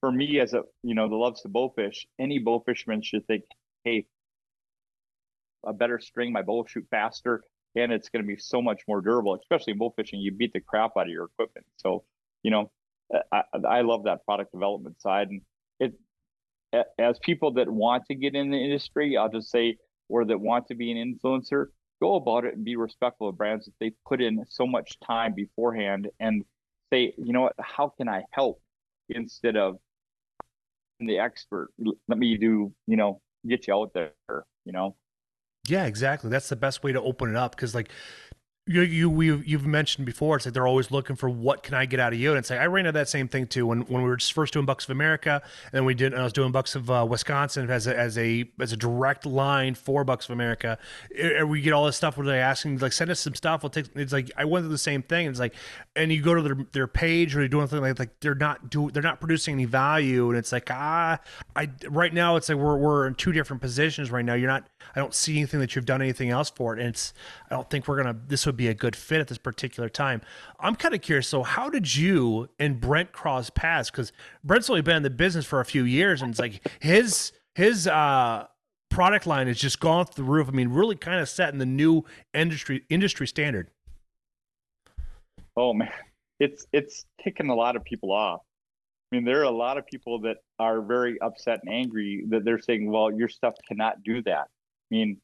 for me as a you know that loves to bowfish, any bow fisherman should think, hey, a better string, my bow will shoot faster, and it's going to be so much more durable. Especially in bow fishing, you beat the crap out of your equipment. So, you know, I, I love that product development side, and it as people that want to get in the industry, I'll just say, or that want to be an influencer, go about it and be respectful of brands that they put in so much time beforehand and say, you know what, how can I help instead of the expert? Let me do, you know, get you out there, you know. Yeah, exactly. That's the best way to open it up because like you you we you've mentioned before it's like they're always looking for what can I get out of you? And it's like I ran into that same thing too when when we were first doing Bucks of America and then we did I was doing Bucks of uh, Wisconsin as a as a as a direct line for Bucks of America. And we get all this stuff where they're asking like send us some stuff we'll take it's like I went through the same thing it's like and you go to their their page or they're doing something like like they're not do they're not producing any value and it's like ah I right now it's like we're we're in two different positions right now you're not I don't see anything that you've done anything else for it and it's I don't think we're gonna this would be a good fit at this particular time. I'm kind of curious. So, how did you and Brent cross paths? Because Brent's only been in the business for a few years, and it's like his his uh, product line has just gone through the roof. I mean, really kind of setting the new industry industry standard. Oh man, it's it's ticking a lot of people off. I mean, there are a lot of people that are very upset and angry that they're saying, "Well, your stuff cannot do that." I mean,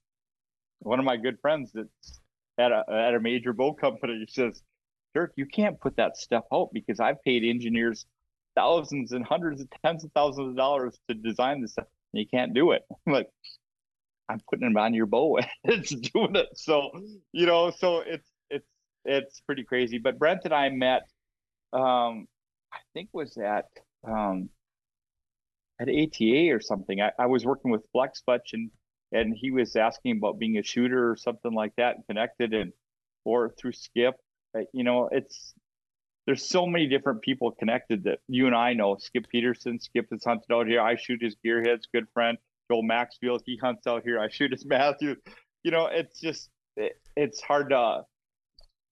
one of my good friends that's at a at a major boat company says, Durk, you can't put that stuff out because I've paid engineers thousands and hundreds of tens of thousands of dollars to design this stuff. And you can't do it. I'm like, I'm putting them on your boat. it's doing it. So, you know, so it's it's it's pretty crazy. But Brent and I met um I think was at um at ATA or something. I, I was working with Flex FlexFletch and and he was asking about being a shooter or something like that connected and or through skip. Uh, you know it's there's so many different people connected that you and i know. Skip peterson skip is hunted out here. I shoot his gearheads good friend. Joel maxfield he hunts out here. I shoot his matthew you know it's just it, it's hard to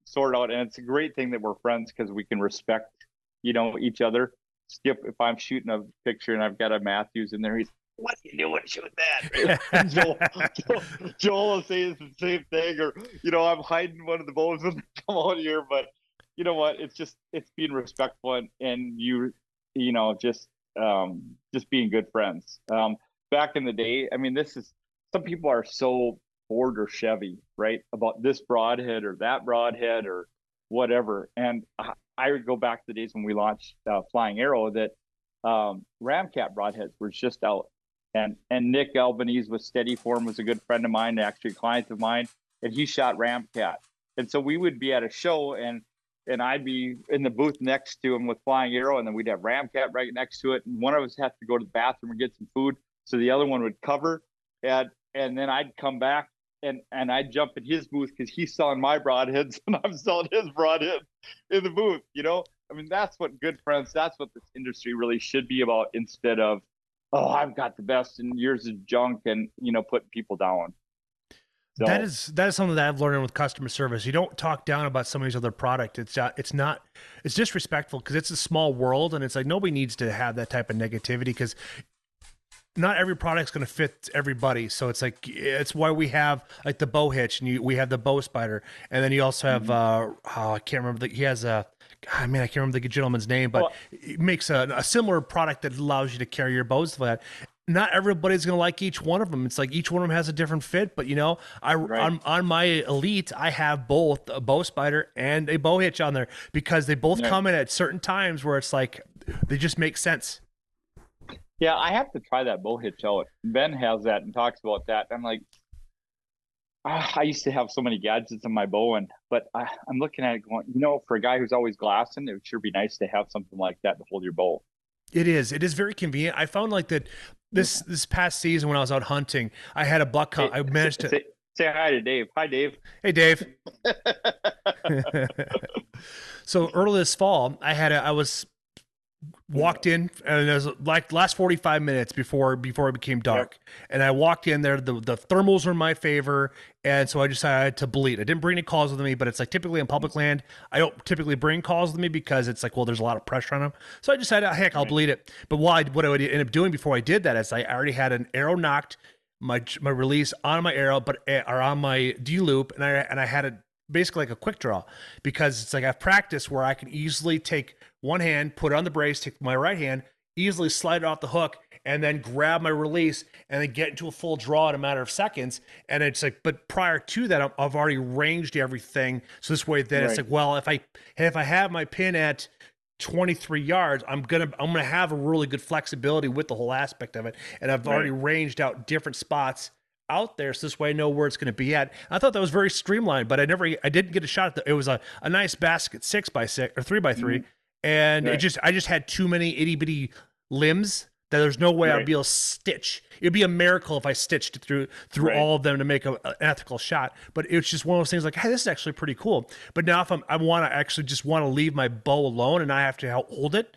sort out. And it's a great thing that we're friends because we can respect you know each other. Skip if i'm shooting a picture and i've got a matthews in there he's what are you doing shooting that? Joel, Joel, Joel will say the same thing, or you know, I'm hiding one of the bones when they come out here. But you know what? It's just it's being respectful and, and you you know just um, just being good friends. Um, back in the day, I mean, this is some people are so Ford or Chevy, right, about this broadhead or that broadhead or whatever. And I, I would go back to the days when we launched uh, Flying Arrow that um, Ramcat broadheads were just out and and Nick Albanese with Steady Form was a good friend of mine, actually a client of mine, and he shot Ramcat. And so we would be at a show and and I'd be in the booth next to him with Flying Arrow, and then we'd have Ramcat right next to it. And one of us had to go to the bathroom and get some food, so the other one would cover. And and then I'd come back and and I'd jump in his booth because he's selling my broadheads and I'm selling his broadhead in the booth. You know, I mean that's what good friends. That's what this industry really should be about instead of oh, I've got the best and yours is junk and, you know, putting people down. So, that is that is something that I've learned with customer service. You don't talk down about somebody's other product. It's uh, it's not it's disrespectful because it's a small world and it's like nobody needs to have that type of negativity because not every product's going to fit everybody. So it's like it's why we have like the bow hitch and you, we have the bow spider, and then you also have mm-hmm. uh oh, I can't remember the, he has a I mean I can't remember the gentleman's name, but well, it makes a, a, similar product that allows you to carry your bows flat. Not everybody's gonna like each one of them. It's like each one of them has a different fit. But you know, I right. on, on my elite, I have both a bow spider and a bow hitch on there because they both yeah. come in at certain times where it's like they just make sense. Yeah, I have to try that bow hitch out. Ben has that and talks about that. I'm like, ah, I used to have so many gadgets in my bow, and but I, am looking at it going, you know, for a guy who's always glassing, it would sure be nice to have something like that to hold your bowl. It is. It is very convenient. I found like that this this past season when I was out hunting, I had a buck hunt. Hey, I managed to say, say hi to Dave. Hi, Dave. Hey, Dave. so early this fall, I had a, I was walked in and it was like last 45 minutes before before it became dark. Yep. and i walked in there the, the thermals were in my favor and so i decided to bleed. I didn't bring any calls with me but it's like typically in public land i don't typically bring calls with me because it's like well there's a lot of pressure on them so i decided heck i'll bleed it. But what I, what I would end up doing before i did that is i already had an arrow knocked my my release on my arrow but eh, or on my d loop and i and i had it basically like a quick draw because it's like I've practiced where I can easily take one hand, put it on the brace, take my right hand, easily slide it off the hook, and then grab my release and then get into a full draw in a matter of seconds. And it's like, but prior to that, I've already ranged everything. So this way, then right. it's like, well, if I if I have my pin at 23 yards, I'm gonna I'm gonna have a really good flexibility with the whole aspect of it, and I've already ranged out different spots out there, so this way I know where it's going to be at. I thought that was very streamlined, but I never I didn't get a shot at the, it was a, a nice basket six by six or three by 3 mm-hmm. and right. it just I just had too many itty bitty limbs that there's no way right. I'd be able to stitch. It'd be a miracle if I stitched through through right. all of them to make a, an ethical shot. But it's just one of those things like, hey, this is actually pretty cool. But now if I'm, I want to actually just want to leave my bow alone and I have to hold it,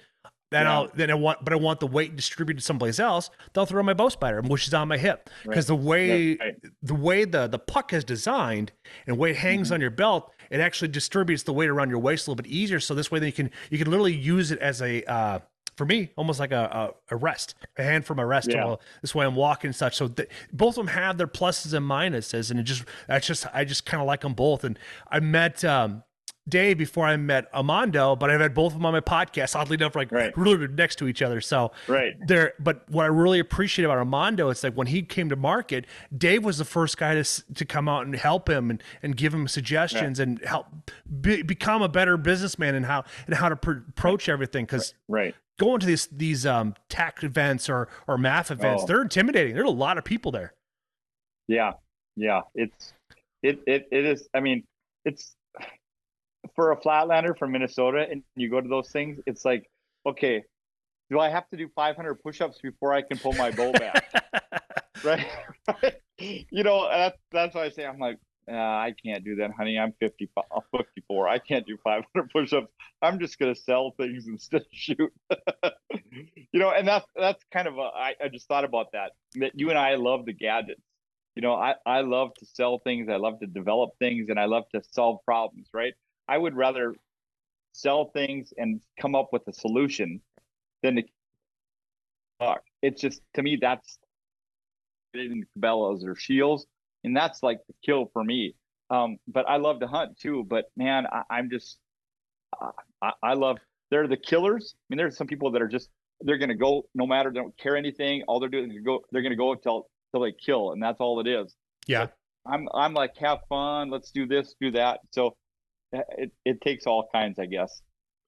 then yeah. I'll then I want, but I want the weight distributed someplace else. They'll throw my bow spider, which is on my hip, because right. the way right. the way the the puck is designed and way it hangs mm-hmm. on your belt, it actually distributes the weight around your waist a little bit easier. So this way, then you can you can literally use it as a uh, for me almost like a, a, a rest, a hand for my rest. Yeah. this way I'm walking and such. So th- both of them have their pluses and minuses, and it just that's just I just kind of like them both. And I met um, Dave before I met Amando, but I've had both of them on my podcast. Oddly enough, like right. really next to each other. So right there. But what I really appreciate about Amando it's like when he came to market, Dave was the first guy to to come out and help him and, and give him suggestions yeah. and help be, become a better businessman and how and how to pr- approach everything. Because right going to these these um tech events or or math events, oh. they're intimidating. There's a lot of people there. Yeah, yeah, it's it it it is. I mean, it's for a flatlander from Minnesota, and you go to those things. It's like, okay, do I have to do 500 push-ups before I can pull my bow back? right? you know, that's that's why I say I'm like, uh, I can't do that, honey. I'm 50, I'm 54. I can't do 500 push-ups. I'm just gonna sell things instead of shoot. you know, and that's that's kind of a, I, I just thought about that. That you and I love the gadgets. You know, I I love to sell things. I love to develop things, and I love to solve problems. Right? I would rather sell things and come up with a solution than to talk. It's just to me that's in Cabela's or Scheels, and that's like the kill for me. Um, but I love to hunt too. But man, I, am just I, I, love. They're the killers. I mean, there's some people that are just they're gonna go no matter they don't care anything. All they're doing is go. They're gonna go until until they kill, and that's all it is. Yeah. But I'm I'm like have fun. Let's do this, do that. So Uh, it it takes all kinds, I guess.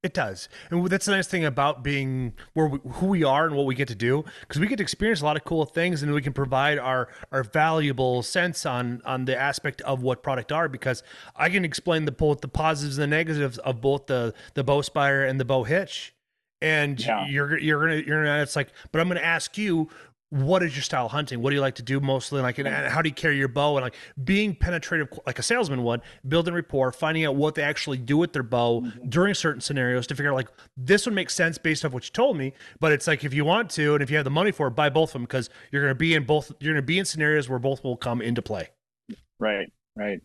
It does, and that's the nice thing about being where we, who we are and what we get to do, because we get to experience a lot of cool things, and we can provide our our valuable sense on on the aspect of what product are. Because I can explain the both the positives and the negatives of both the the bow spider and the bow hitch, and yeah. you're you're gonna you're gonna it's like, but I'm gonna ask you what is your style of hunting? What do you like to do mostly? Like, and how do you carry your bow? And like being penetrative, like a salesman would, building rapport, finding out what they actually do with their bow mm-hmm. during certain scenarios to figure out like this would make sense based off what you told me. But it's like if you want to, and if you have the money for it, buy both of them because you're going to be in both. You're going to be in scenarios where both will come into play. Right. Right.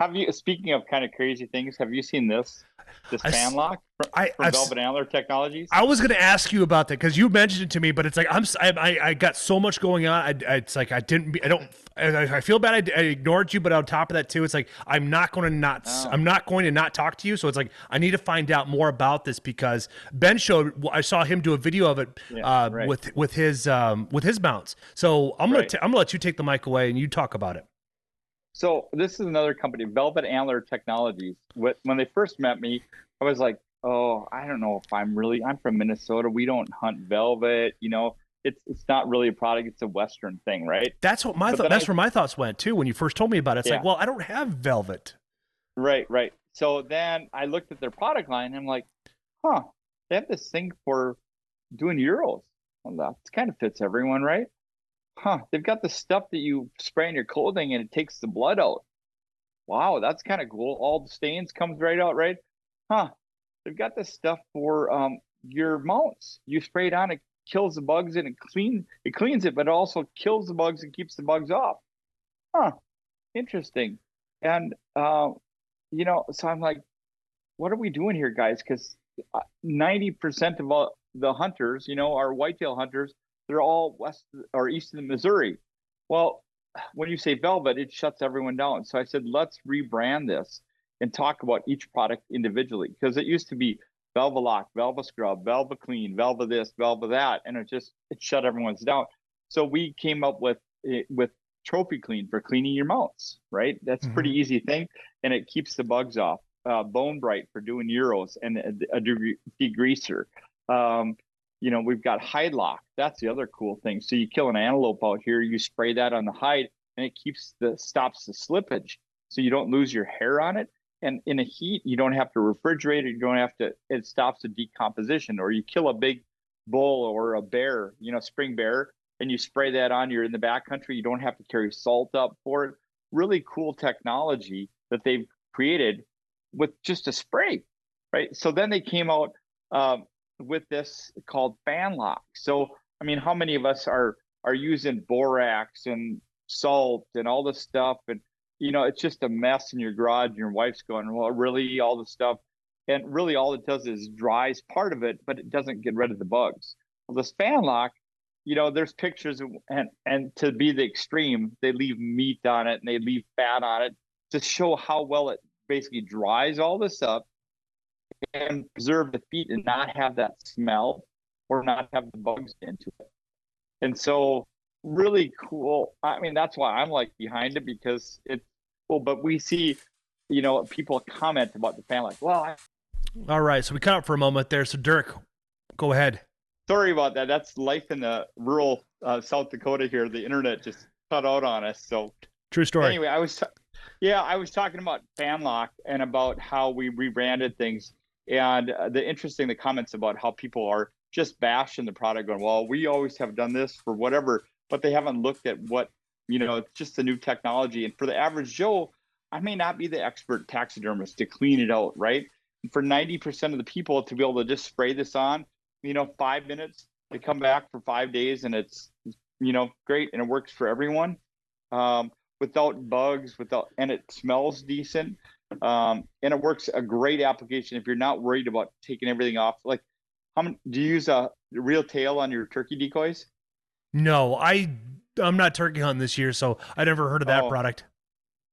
Have you? Speaking of kind of crazy things, have you seen this? This fan lock from, I, from Velvet Antler Technologies. I was going to ask you about that because you mentioned it to me, but it's like I'm I, I got so much going on. I, I, it's like I didn't. I don't. I, I feel bad. I, I, ignored you, but on top of that too, it's like I'm not going to not. Oh. I'm not going to not talk to you. So it's like I need to find out more about this because Ben showed. I saw him do a video of it yeah, uh, right. with with his um, with his mounts. So I'm gonna right. t- I'm gonna let you take the mic away and you talk about it. So this is another company, Velvet Antler Technologies. When they first met me, I was like, "Oh, I don't know if I'm really. I'm from Minnesota. We don't hunt velvet. You know, it's it's not really a product. It's a Western thing, right?" That's what my th- that's I, where my thoughts went too when you first told me about it. It's yeah. like, well, I don't have velvet. Right, right. So then I looked at their product line and I'm like, "Huh, they have this thing for doing euros. Well, that kind of fits everyone, right?" Huh, they've got the stuff that you spray in your clothing and it takes the blood out. Wow, that's kind of cool. All the stains comes right out, right? Huh. They've got this stuff for um, your mounts. You spray it on, it kills the bugs and it clean it cleans it, but it also kills the bugs and keeps the bugs off. Huh. Interesting. And uh, you know, so I'm like, what are we doing here, guys? Because 90% uh, of all the hunters, you know, are whitetail hunters they're all west or east of the Missouri. Well, when you say velvet, it shuts everyone down. So I said, let's rebrand this and talk about each product individually because it used to be Velva Lock, Velva Scrub, Velva Clean, Velva this, Velva that, and it just it shut everyone's down. So we came up with eh, with Trophy Clean for cleaning your mounts, right? That's mm-hmm. pretty easy thing, and it keeps the bugs off. uh, Bone Bright for doing euros and a, a degreaser. Um, you know, we've got hide lock. That's the other cool thing. So you kill an antelope out here, you spray that on the hide, and it keeps the stops the slippage, so you don't lose your hair on it. And in a heat, you don't have to refrigerate it. You don't have to. It stops the decomposition. Or you kill a big bull or a bear, you know, spring bear, and you spray that on. You're in the backcountry. You don't have to carry salt up for it. Really cool technology that they've created with just a spray, right? So then they came out um, with this called fan lock. So I mean, how many of us are are using borax and salt and all this stuff? And you know it's just a mess in your garage and your wife's going well really all the stuff? And really all it does is dries part of it but it doesn't get rid of the bugs. Well this fan lock you know there's pictures and and to be the extreme they leave meat on it and they leave fat on it to show how well it basically dries all this up and preserve the feet and not have that smell or not have the bugs into it. And so really cool. I mean, that's why I'm like behind it because it's cool. But we see, you know, people comment about the fan like, well, I... all right. So we cut out for a moment there. So Durk, go ahead. Sorry about that. That's life in the rural uh, South Dakota here. The internet just cut out on us. So true story. Anyway, I was, yeah, I was talking about fan lock and about how we rebranded things and uh, the interesting the comments about how people are just bashing the product going well we always have done this for whatever but they haven't looked at what you know it's just a new technology. And for the average joe i may not be the expert taxidermist to clean it out right? And for 90% of the people to be able to just spray this on you know five minutes they come back for five days and it's you know great and it works for everyone. Um, without bugs without and it smells decent um, and it works a great application if you're not worried about taking everything off. Like, how many, do you use a real tail on your turkey decoys? No, I I'm not turkey hunting this year, so I never heard of that oh. product.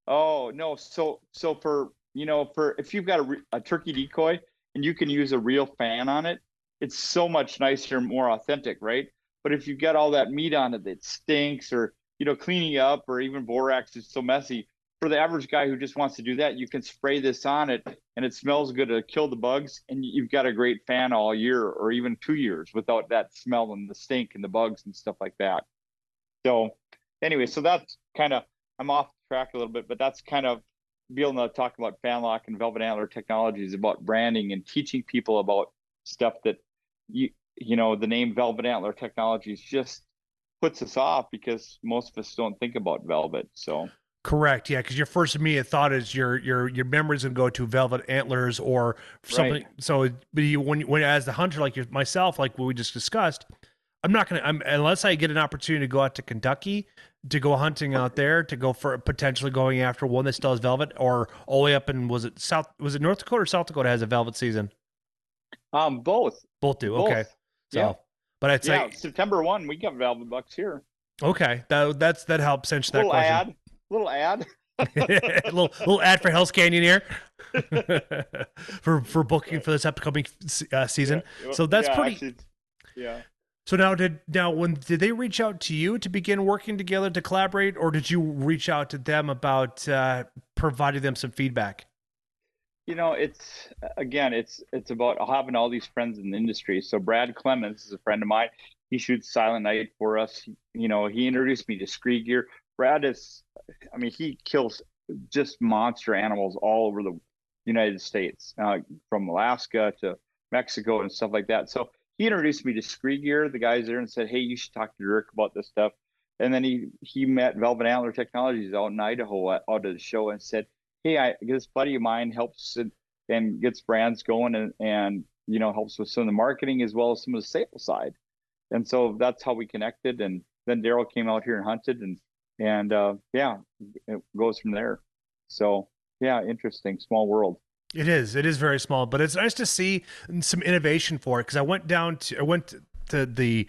Oh no, so so for you know for if you've got a, a turkey decoy and you can use a real fan on it, it's so much nicer, more authentic, right? But if you've got all that meat on it that stinks, or you know cleaning up, or even borax is so messy, for the average guy who just wants to do that, you can spray this on it and it smells good to kill the bugs. And you've got a great fan all year or even two years without that smell and the stink and the bugs and stuff like that. So, anyway, so that's kind of, I'm off track a little bit, but that's kind of being able to talk about Fanlock and Velvet Antler technologies about branding and teaching people about stuff that you, you know, the name Velvet Antler Technologies just puts us off because most of us don't think about velvet. So, Correct. Yeah, because your first immediate thought is your your your memory's gonna go to velvet antlers or something. Right. So, but you, when when as the hunter like myself, like what we just discussed, I'm not gonna. I'm unless I get an opportunity to go out to Kentucky to go hunting out there to go for potentially going after one that still has velvet or all the way up in was it South was it North Dakota or South Dakota has a velvet season? Um, both. Both do. Both. Okay. So, yeah. but it's yeah, like September one we got velvet bucks here. Okay, that that's that helps cinch that question. Ad little ad. little little ad for Hell's Canyon here for for booking for this upcoming uh, season. Yeah. So that's yeah, pretty. Actually, yeah. So now did now when did they reach out to you to begin working together to collaborate, or did you reach out to them about uh, providing them some feedback? You know, it's again, it's it's about having all these friends in the industry. So Brad Clemens is a friend of mine. He shoots Silent Night for us. You know, he introduced me to SKRE Gear. Brad is I mean, he kills just monster animals all over the United States, uh, from Alaska to Mexico and stuff like that. So he introduced me to SKRE Gear, the guys there, and said, "Hey, you should talk to Durk about this stuff." And then he he met Velvet Antler Technologies out in Idaho at, out at the show and said, "Hey, I this buddy of mine helps and, and gets brands going and and you know helps with some of the marketing as well as some of the sales side." And so that's how we connected. And then Daryl came out here and hunted and and uh, yeah, it goes from there. So yeah, interesting, small world. It is. It is very small, but it's nice to see some innovation for it. Because I went down to, I went to the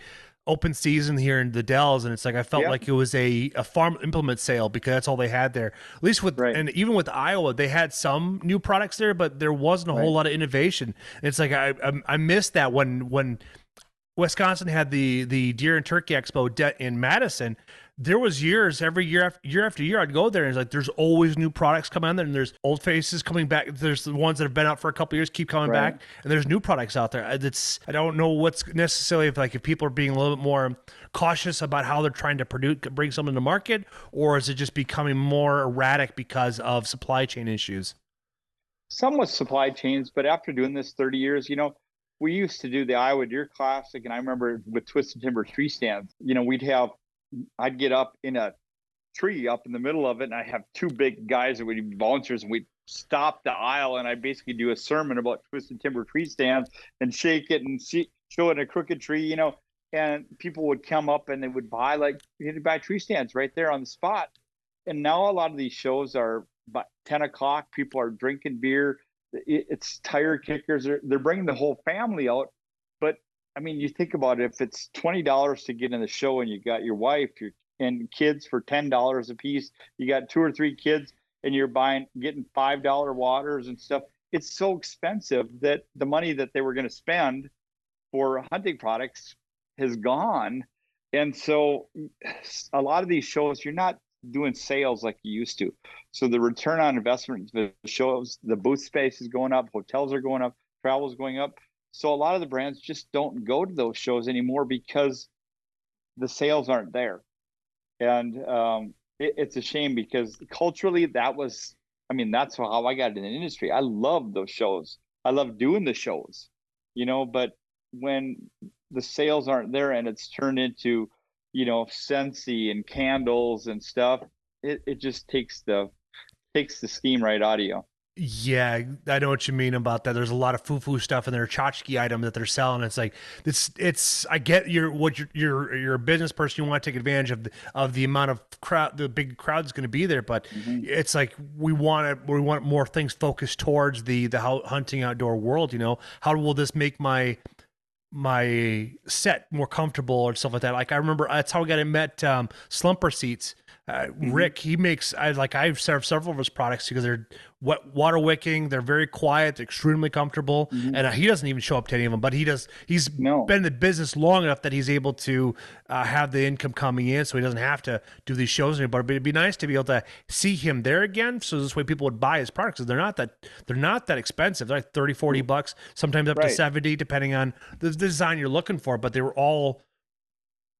open season here in the Dells, and it's like I felt yeah. like it was a, a farm implement sale because that's all they had there. At least with right. and even with Iowa, they had some new products there, but there wasn't a right. whole lot of innovation. it's like I, I I missed that when when Wisconsin had the the deer and turkey expo in Madison there was years every year after year after year I'd go there and it's like there's always new products coming out there and there's old faces coming back. There's the ones that have been out for a couple years keep coming Right. back and there's new products out there. It's I don't know what's necessarily if like if people are being a little bit more cautious about how they're trying to produce bring something to market or is it just becoming more erratic because of supply chain issues? some with supply chains, but after doing this 30 years, you know, we used to do the Iowa Deer Classic, and I remember with Twisted Timber tree stands, you know, we'd have, I'd get up in a tree up in the middle of it, and I have two big guys that would be volunteers, and we'd stop the aisle, and I'd basically do a sermon about Twisted Timber tree stands and shake it and see, show it in a crooked tree, you know, and people would come up and they would buy like you'd buy tree stands right there on the spot. And now a lot of these shows are by 10 o'clock, people are drinking beer. It's tire kickers. They're, they're bringing the whole family out. But I mean, you think about it, if it's $20 to get in the show and you got your wife your, and kids for $10 a piece, you got two or three kids and you're buying, getting $5 waters and stuff. It's so expensive that the money that they were going to spend for hunting products has gone. And so a lot of these shows, you're not doing sales like you used to. So the return on investment, the shows, the booth space is going up, hotels are going up, travel is going up. So a lot of the brands just don't go to those shows anymore because the sales aren't there. And um, it, it's a shame because culturally, that was, I mean, that's how I got in the industry. I love those shows. I love doing the shows, you know, but when the sales aren't there and it's turned into, you know, Scentsy and candles and stuff, it, it just takes the takes the steam right out of you. Yeah, I know what you mean about that. There's a lot of foo-foo stuff in their tchotchke item that they're selling. It's like it's it's. I get you're what you're you're, you're a business person. You want to take advantage of the of the amount of crowd, the big crowd's going to be there. But it's like we want it. We want more things focused towards the the hunting outdoor world. You know, how will this make my my set more comfortable or stuff like that. Like I remember that's how I got it. met um, Slumper seats. Uh, Rick, he makes I like I've served several of his products because they're wet water wicking. They're very quiet, they're extremely comfortable, and uh, he doesn't even show up to any of them. But he does. He's No. been in the business long enough that he's able to uh, have the income coming in, so he doesn't have to do these shows anymore. But it'd be nice to be able to see him there again, so this way people would buy his products. they're not that they're not that expensive. They're like 30, 40 bucks, sometimes up to 70, depending on the design you're looking for. But they were all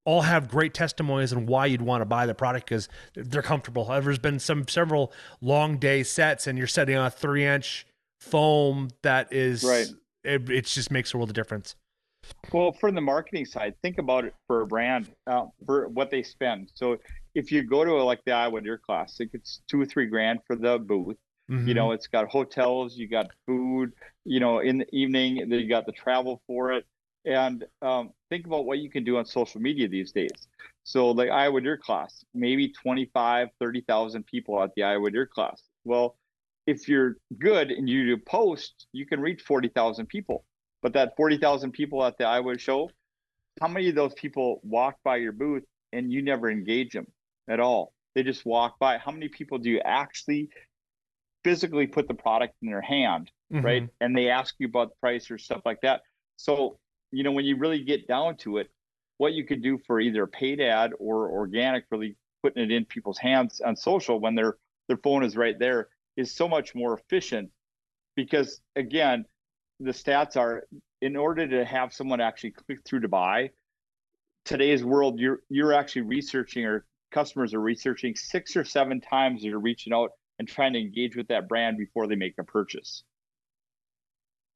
all have great testimonies on why you'd want to buy the product because they're comfortable. However, there's been some several long day sets, and you're setting on a three inch foam that is Right. It, it just makes a world of difference. Well, for the marketing side, think about it for a brand uh, for what they spend. So if you go to a, like the Iowa Deer Classic, it's two or three grand for the booth. Mm-hmm. You know, it's got hotels, you got food. You know, in the evening, you got the travel for it. And um, think about what you can do on social media these days. So, like Iowa Deer Class, maybe 25, 30,000 people at the Iowa Deer Class. Well, if you're good and you do post, you can reach 40,000 people. But that 40,000 people at the Iowa show, how many of those people walk by your booth and you never engage them at all? They just walk by. How many people do you actually physically put the product in their hand, Mhm. right? And they ask you about the price or stuff like that. So, you know, when you really get down to it, what you could do for either paid ad or organic, really putting it in people's hands on social when their their phone is right there is so much more efficient because again, the stats are in order to have someone actually click through to buy today's world you're you're actually researching or customers are researching six or seven times you're reaching out and trying to engage with that brand before they make a purchase.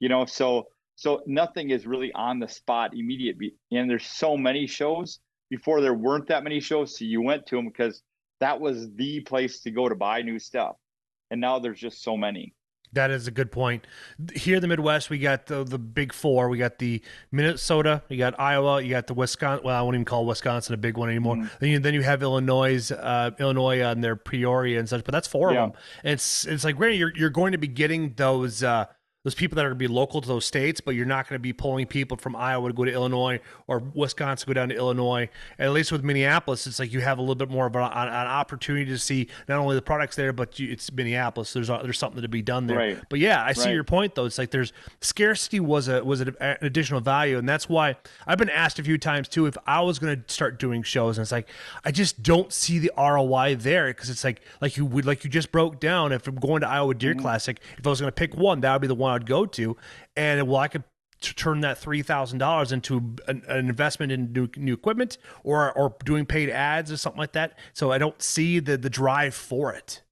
You know so so nothing is really on the spot immediate and there's so many shows before there weren't that many shows so you went to them because that was the place to go to buy new stuff and now there's just so many That is a good point. Here in the Midwest, we got the the big four. We got the Minnesota, you got Iowa, you got the Wisconsin. Well, I won't even call Wisconsin a big one anymore. Mm-hmm. Then you then you have Illinois, uh, Illinois and their Peoria and such. But that's four Yeah. of them. And it's it's like, granted, you're you're going to be getting those. Uh, those people that are going to be local to those states, but you're not going to be pulling people from Iowa to go to Illinois or Wisconsin to go down to Illinois. And at least with Minneapolis, it's like you have a little bit more of an, an opportunity to see not only the products there, but you, it's Minneapolis. There's there's something to be done there. Right. But yeah, I see Right. your point though. It's like there's scarcity was a was an additional value, and that's why I've been asked a few times too if I was going to start doing shows, and it's like I just don't see the ROI there because it's like like you would like you just broke down. If I'm going to Iowa Deer mm-hmm. Classic, if I was going to pick one, that would be the one I'd go to, and well, I could t- turn that three thousand dollars into an, an investment in new, new equipment or or doing paid ads or something like that. So I don't see the the drive for it.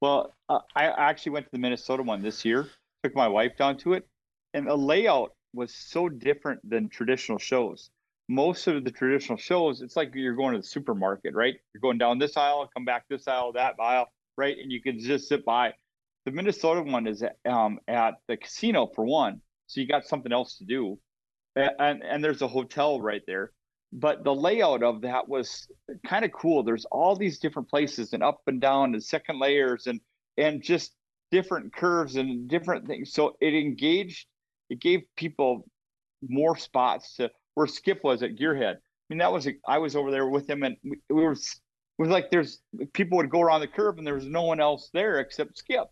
Well, uh, I actually went to the Minnesota one this year. Took my wife down to it, and the layout was so different than traditional shows. Most of the traditional shows, it's like you're going to the supermarket, right? You're going down this aisle, come back this aisle, that aisle, right? And you can just sit by. The Minnesota one is at, um, at the casino for one, so you got something else to do, and and there's a hotel right there. But the layout of that was kind of cool. There's all these different places and up and down and second layers and and just different curves and different things. So it engaged, it gave people more spots to where Skip was at Gearhead. I mean, that was I was over there with him, and we, we were it was like there's people would go around the curve and there was no one else there except Skip,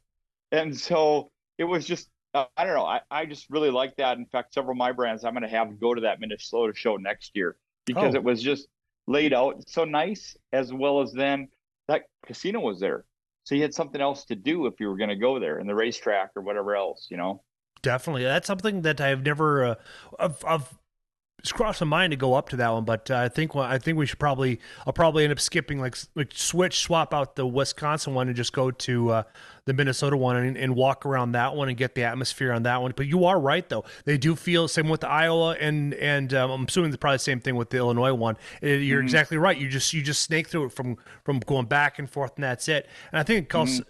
and so it was just uh, I don't know. I, I just really like that. In fact, several of my brands I'm going to have go to that Minnesota show next year because Oh. it was just laid out so nice, as well as then that casino was there. So you had something else to do if you were going to go there, and the racetrack or whatever else, you know. Definitely, that's something that I've never. Uh, I've, I've it's crossed my mind to go up to that one, but uh, I think I think we should probably. I'll probably end up skipping like like switch swap out the Wisconsin one and just go to uh, the Minnesota one and, and walk around that one and get the atmosphere on that one. But you are right though; they do feel same with the Iowa and and um, I'm assuming it's probably the same thing with the Illinois one. Uh, You're exactly right. You just you just snake through it from from going back and forth, and that's it. And I think it calls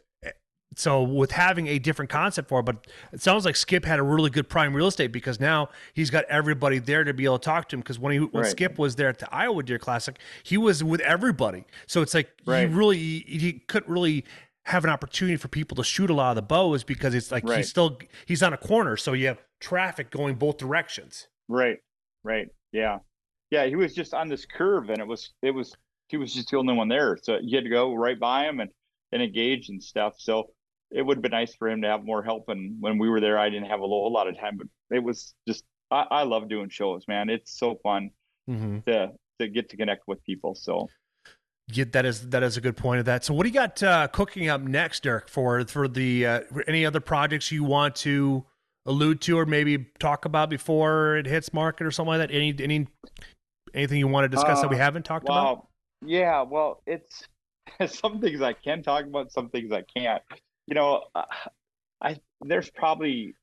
so with having a different concept for it, but it sounds like Skip had a really good prime real estate because now he's got everybody there to be able to talk to him. Because when he when Right. Skip was there at the Iowa Deer Classic, he was with everybody. So it's like he really he, he couldn't really have an opportunity for people to shoot a lot of the bows because it's like Right. he's still he's on a corner, so you have traffic going both directions. Right, right, yeah, yeah. He was just on this curve, and it was it was he was just the only one there, so you had to go right by him and and engage and stuff. So it would have been nice for him to have more help. And when we were there, I didn't have a whole lot of time, but it was just I, I love doing shows, man. It's so fun Mm-hmm. to to get to connect with people. So Yeah, that is that is a good point of that. So, what do you got uh, cooking up next, Durk? For for the uh, for any other projects you want to allude to, or maybe talk about before it hits market, or something like that? Any any anything you want to discuss that we Uh, haven't talked about? Yeah, well, it's some things I can talk about, some things I can't. You know, uh, I there's probably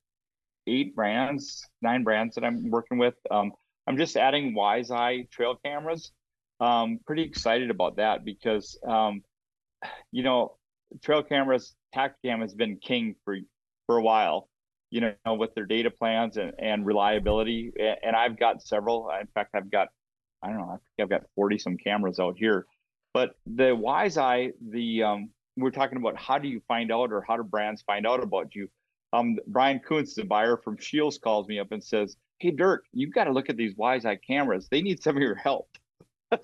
eight brands, nine brands that I'm working with. Um, I'm just adding Wise Eye trail cameras. Um, pretty excited about that because, um, you know, trail cameras, Tactacam has been king for for a while. You know, with their data plans and, and reliability, and I've got several. In fact, I've got I don't know, I think I've got 40 some cameras out here. But the Wise Eye, the um, we're talking about how do you find out or how do brands find out about you? Um, Brian Kuntz, the buyer from Scheels, calls me up and says, Hey Durk, you've got to look at these Wise Eye cameras. They need some of your help.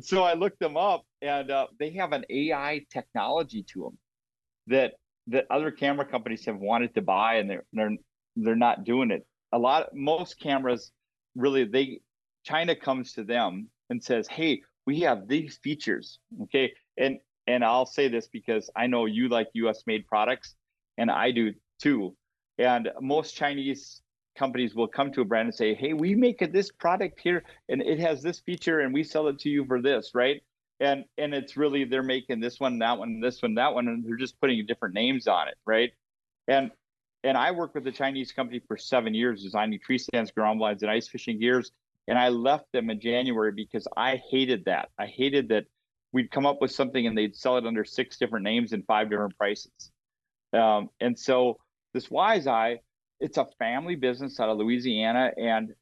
So I looked them up and uh, they have an AI technology to them that that other camera companies have wanted to buy and they're they're they're not doing it. A lot most cameras really they China comes to them and says, "Hey, we have these features." Okay? And and I'll say this because I know you like US made products and I do too. And most Chinese companies will come to a brand and say, "Hey, we make this product here and it has this feature and we sell it to you for this, right?" And and it's really they're making this one, that one, this one, that one and they're just putting different names on it, right? And and I worked with a Chinese company for 7 years designing tree stands, ground blinds and ice fishing gears and I left them in January because I hated that. I hated that we'd come up with something and they'd sell it under six different names and five different prices. Um, and so this Wise Eye, it's a family business out of Louisiana, and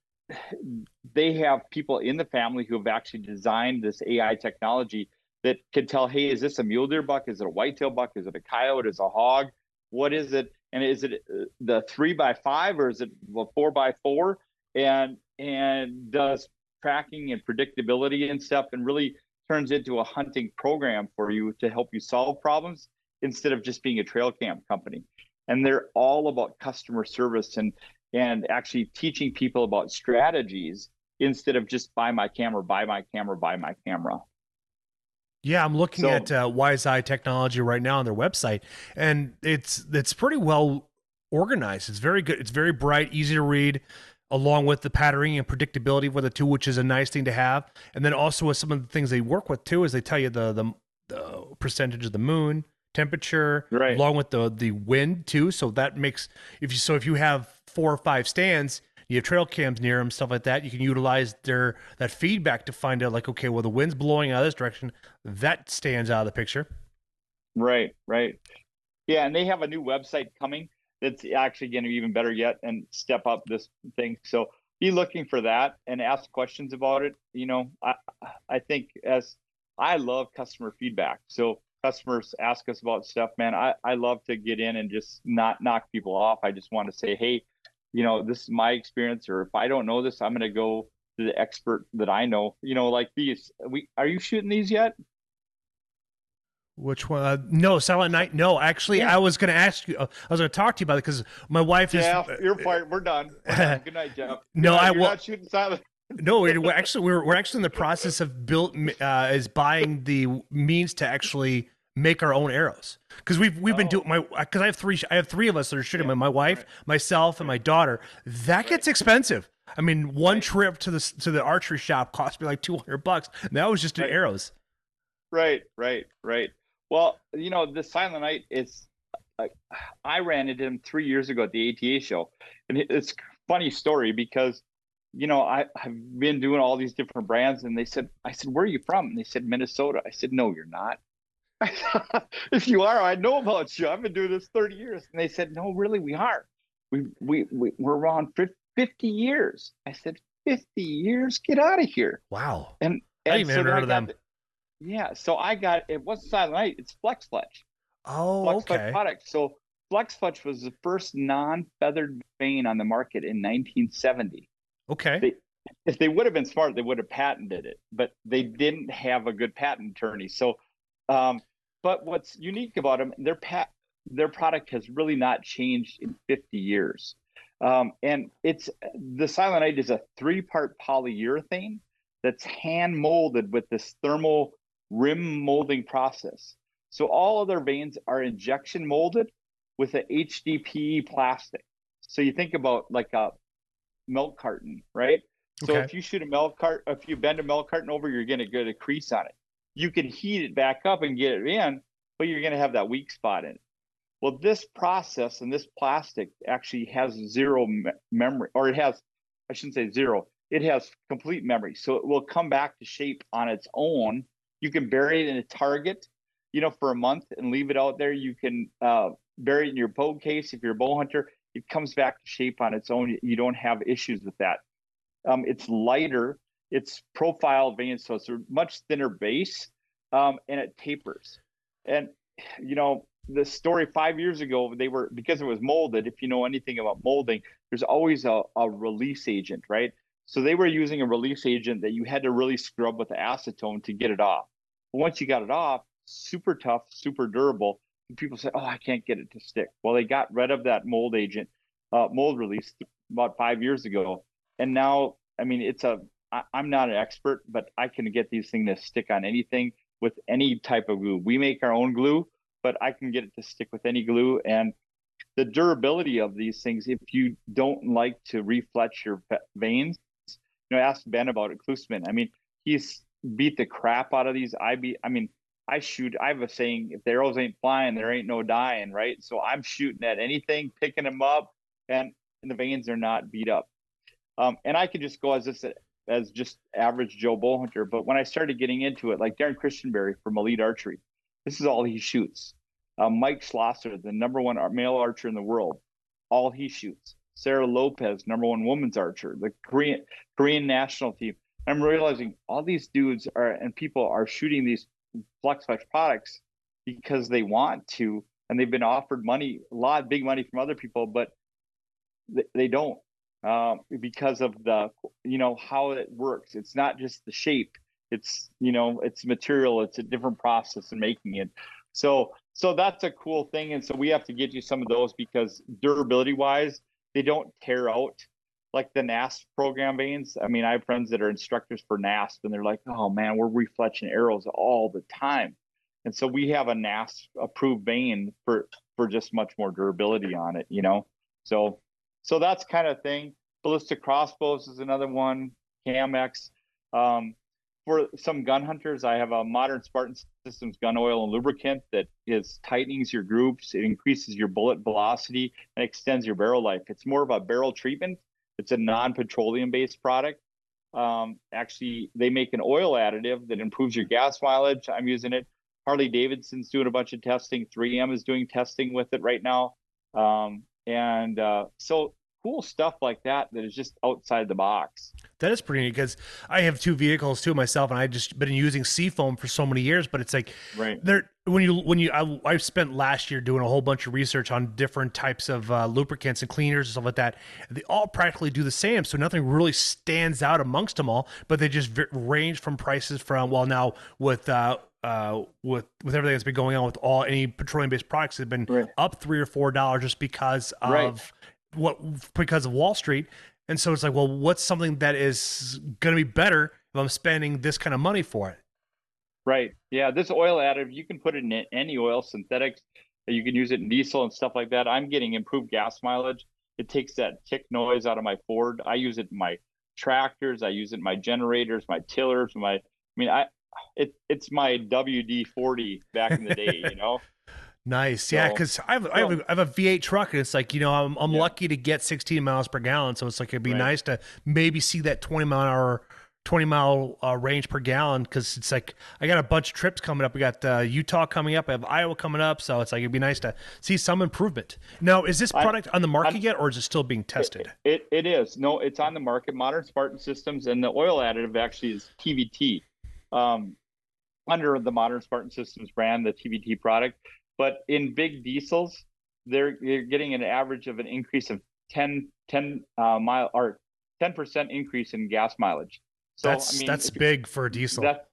they have people in the family who have actually designed this AI technology that can tell, hey, is this a mule deer buck? Is it a whitetail buck? Is it a coyote? Is it a hog? What is it? and is it uh, the three by five or is it a four by four and and does tracking and predictability and stuff and really turns into a hunting program for you to help you solve problems instead of just being a trail camp company and they're all about customer service and and actually teaching people about strategies instead of just buy my camera buy my camera buy my camera yeah, I'm looking so, at uh, Wise Eye Technology right now on their website, and it's it's pretty well organized. It's very good. It's very bright, easy to read, along with the patterning and predictability with the two, which is a nice thing to have. And then also with some of the things they work with too, is they tell you the the, the percentage of the moon, temperature, right. along with the the wind too. So that makes if you so if you have four or five stands, you have trail cams near them, stuff like that. You can utilize their that feedback to find out like, okay, well the wind's blowing out of this direction. That stands out of the picture. Right, right. Yeah, and they have a new website coming that's actually going to be even better yet and step up this thing. So be looking for that and ask questions about it. You know, I I think as I love customer feedback. So customers ask us about stuff, man. I, I love to get in and just not knock people off. I just want to say, hey, you know, this is my experience, or if I don't know this, I'm going to go to the expert that I know. You know, like these. We are you shooting these yet? Which one? Uh, no, Silent Night. No, actually, yeah. I was going to ask you. Uh, I was going to talk to you about it because my wife is. Yeah, you're fired. We're done. We're done. Good night, Jeff. no, I will. not shooting Silent. no, we're actually we're we're actually in the process of built uh, is buying the means to actually make our own arrows because we've we've oh. been doing my because I have three I have three of us that are shooting yeah. my wife, right. myself, and my daughter. That gets expensive. I mean, one right. trip to the to the archery shop cost me like two hundred bucks. And that was just arrows. Right, right, right. Well, you know, the Silent Night is. I ran into him three years ago at the ATA show, and it's funny story because, you know, I have been doing all these different brands, and they said, I said, where are you from? And they said Minnesota. I said, no, you're not. if you are, I know about you. I've been doing this 30 years. And they said, no, really, we are. We, we, we, we're around 50 years. I said, 50 years? Get out of here. Wow. And, and I even so heard of them. The, yeah. So I got, it wasn't Silent Night, it's FlexFletch. Oh, Flex okay. Fletch product. So FlexFletch was the first non-feathered vane on the market in 1970. Okay. They, if they would have been smart, they would have patented it, but they didn't have a good patent attorney. So um, but what's unique about them, their pat, their product has really not changed in 50 years. Um, and it's the Silent Night is a three-part polyurethane that's hand molded with this thermal rim molding process. So all of their vanes are injection molded with a HDPE plastic. So you think about like a milk carton, right? So okay. if you shoot a milk cart, if you bend a milk carton over, you're going to get a crease on it you can heat it back up and get it in, but you're going to have that weak spot in it. Well, this process and this plastic actually has zero me- memory, or it has, I shouldn't say zero, it has complete memory. So it will come back to shape on its own. You can bury it in a target, you know, for a month and leave it out there. You can uh, bury it in your bow case if you're a bow hunter. It comes back to shape on its own. You don't have issues with that. Um, it's lighter it's profile vane, so it's a much thinner base, um, and it tapers. And you know, the story five years ago, they were because it was molded. If you know anything about molding, there's always a, a release agent, right? So they were using a release agent that you had to really scrub with acetone to get it off. But once you got it off, super tough, super durable. And people say, "Oh, I can't get it to stick." Well, they got rid of that mold agent, uh, mold release about five years ago, and now, I mean, it's a I, am not an expert, but I can get these things to stick on anything with any type of glue. We make our own glue, but I can get it to stick with any glue. And the durability of these things, if you don't like to refletch your vanes, you know, ask Ben about it, Klusman. I mean, he's beat the crap out of these. I I mean, I shoot, I have a saying, if the arrows ain't flying, there ain't no dying, right? So I'm shooting at anything, picking them up, and, and the vanes are not beat up. Um, and I could just go as this as just average Joe bull hunter. But when I started getting into it, like Darrin Christenberry from Elite Archery, this is all he shoots. Uh, Mike Schloesser, the number one male archer in the world, all he shoots. Sarah Lopez, number one women's archer, the Korean Korean national team. I'm realizing all these dudes are and people are shooting these FlexFletch products because they want to, and they've been offered money, a lot big money from other people, but they, they don't um, because of the you know how it works. It's not just the shape; it's you know it's material. It's a different process in making it. So so that's a cool thing, and so we have to get you some of those because durability wise, they don't tear out like the NASP program vanes. I mean, I have friends that are instructors for NASP, and they're like, "Oh man, we're refletching arrows all the time." And so we have a NASP approved vane for for just much more durability on it, you know. So so that's kind of thing. Ballistic crossbows is another one. Camex. Um, for some gun hunters, I have a modern Spartan Systems gun oil and lubricant that is tightens your groups. It increases your bullet velocity and extends your barrel life. It's more of a barrel treatment. It's a non-petroleum based product. Um, actually, they make an oil additive that improves your gas mileage. I'm using it. Harley Davidson's doing a bunch of testing. 3M is doing testing with it right now. Um, and uh, so cool stuff like that that is just outside the box. That is pretty neat because I have two vehicles too myself, and I just been using seafoam for so many years. But it's like, right there when you when you I, I spent last year doing a whole bunch of research on different types of uh, lubricants and cleaners and stuff like that. They all practically do the same, so nothing really stands out amongst them all. But they just v- range from prices from well now with. Uh, uh, with with everything that's been going on with all any petroleum based products have been right. up three or four dollars just because of right what because of Wall Street. And so it's like, well, what's something that is going to be better if I'm spending this kind of money for it? Right. Yeah. This oil additive, you can put it in any oil, synthetics. You can use it in diesel and stuff like that. I'm getting improved gas mileage. It takes that tick noise out of my Ford. I use it in my tractors. I use it in my generators, my tillers, my. I mean, I it it's my WD forty back in the day. You know. Nice, yeah, because I, I, have a, I have a V8 truck, and it's like you know I'm I'm yeah. lucky to get 16 miles per gallon, so it's like it'd be right. nice to maybe see that 20 mile hour, 20 mile uh, range per gallon, because it's like I got a bunch of trips coming up. We got uh, Utah coming up, I have Iowa coming up, so it's like it'd be nice to see some improvement. Now, is this product I, on the market I, yet, or is it still being tested? It, it, it is. No, it's on the market. Modern Spartan Systems, and the oil additive actually is TVT. Um, under the Modern Spartan Systems brand, the TVT product but in big diesels, they're they're getting an average of an increase of 10, 10 uh, mile or 10% increase in gas mileage. So that's I mean, that's big for a diesel. That's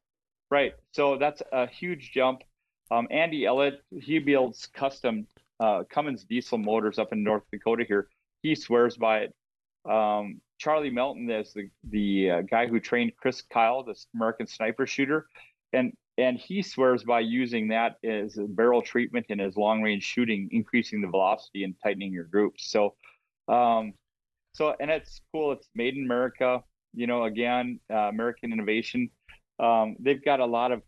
right. So that's a huge jump. Um, Andy Elliott, he builds custom uh, Cummins diesel motors up in North Dakota here. He swears by it. Um, Charlie Melton is the the uh, guy who trained Chris Kyle, this American sniper shooter, and and he swears by using that as a barrel treatment in his long range shooting, increasing the velocity and tightening your groups. So, um, so and it's cool. It's made in America. You know, again, uh, American innovation. Um, they've got a lot of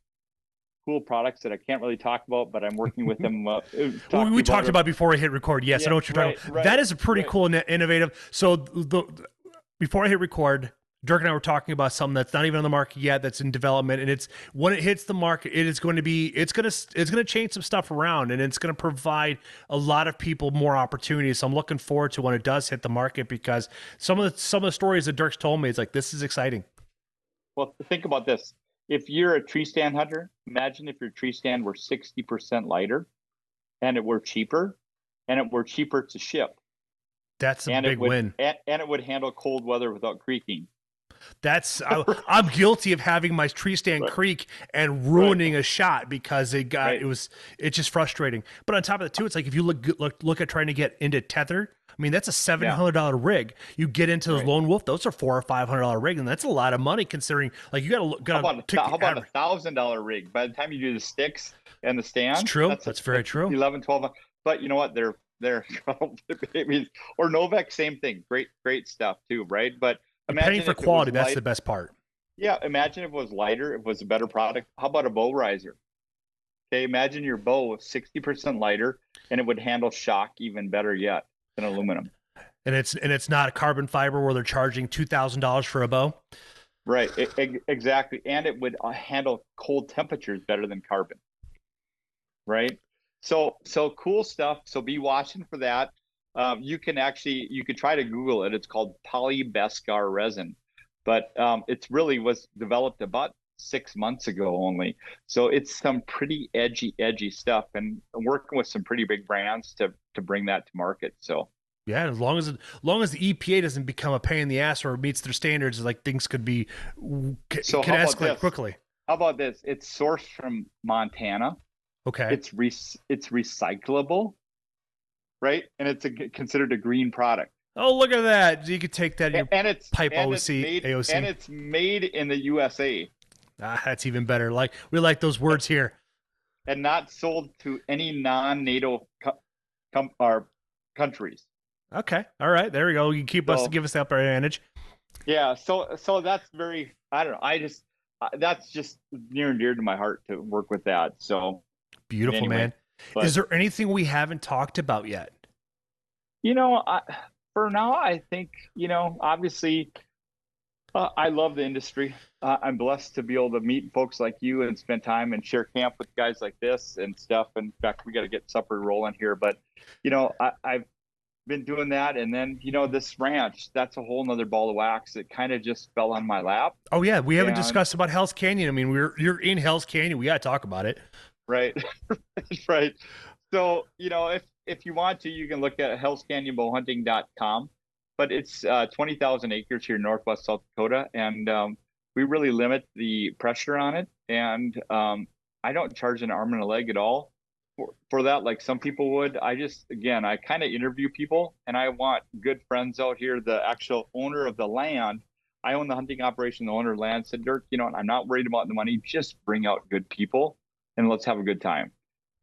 cool products that I can't really talk about, but I'm working with them. Uh, well, we talked about before I hit record. Yes, yeah, I know what you're right, talking about. Right, that is a pretty right. cool and innovative. So the, before I hit record, Durk and I were talking about something that's not even on the market yet, that's in development, and it's when it hits the market, it is going to be it's going to it's going to change some stuff around, and it's going to provide a lot of people more opportunities. So I'm looking forward to when it does hit the market because some of the some of the stories that Durk's told me is like this is exciting. Well, think about this: if you're a tree stand hunter, imagine if your tree stand were sixty percent lighter, and it were cheaper, and it were cheaper to ship. That's a and big would, win. And, and it would handle cold weather without creaking. That's I, am guilty of having my tree stand right. creak and ruining right. a shot because it got right. it was it's just frustrating. But on top of that too, it's like if you look look look at trying to get into tether. I mean, that's a seven hundred dollar yeah. rig. You get into those lone wolf; those are four or five hundred dollar rig, and that's a lot of money considering. Like you got to look. How about, how about a thousand dollar rig? By the time you do the sticks and the stand, it's true. That's, that's a, very true. 11, 12. But you know what? They're they're or Novix, same thing. Great, great stuff too, right? But Imagine for quality, that's the best part. Yeah, imagine if it was lighter, if it was a better product. How about a bow riser? Okay, imagine your bow was 60% lighter and it would handle shock even better yet than aluminum. And it's and it's not a carbon fiber where they're charging two thousand dollars for a bow. Right, it, exactly, and it would uh, handle cold temperatures better than carbon. Right, so so cool stuff. So be watching for that um, you can actually you could try to Google it. It's called polybeskar resin, but um, it's really was developed about six months ago only. So it's some pretty edgy, edgy stuff, and working with some pretty big brands to to bring that to market. So yeah, as long as as long as the EPA doesn't become a pain in the ass or meets their standards, like things could be so can escalate this? quickly. How about this? It's sourced from Montana. Okay. It's re- it's recyclable, right? And it's a, considered a green product. Oh, look at that! You could take that and, and it's pipe and OC, it's made, AOC, and it's made in the USA. Ah, that's even better. Like we like those words here. And not sold to any non-NATO co- com- or countries. Okay. All right. There we go. You keep so, us give us that advantage. Yeah. So so that's very. I don't know. I just uh, that's just near and dear to my heart to work with that. So beautiful, anyway, man. But, Is there anything we haven't talked about yet? You know, I, for now, I think you know. Obviously, uh, I love the industry. Uh, I'm blessed to be able to meet folks like you and spend time and share camp with guys like this and stuff. In fact, we got to get supper rolling here. But you know, I, I've been doing that and then you know this ranch that's a whole nother ball of wax it kind of just fell on my lap oh yeah we haven't and, discussed about hell's canyon i mean we're you're in hell's canyon we got to talk about it right? Right. So you know if if you want to you can look at hellscanyonbowhunting.com but it's uh, 20000 acres here in northwest south dakota and um, we really limit the pressure on it and um, i don't charge an arm and a leg at all for, for that like some people would. I just again i kind of interview people and i want good friends out here the actual owner of the land. I own the hunting operation the owner of land. Said durk you know i'm not worried about the money. Just bring out good people and let's have a good time.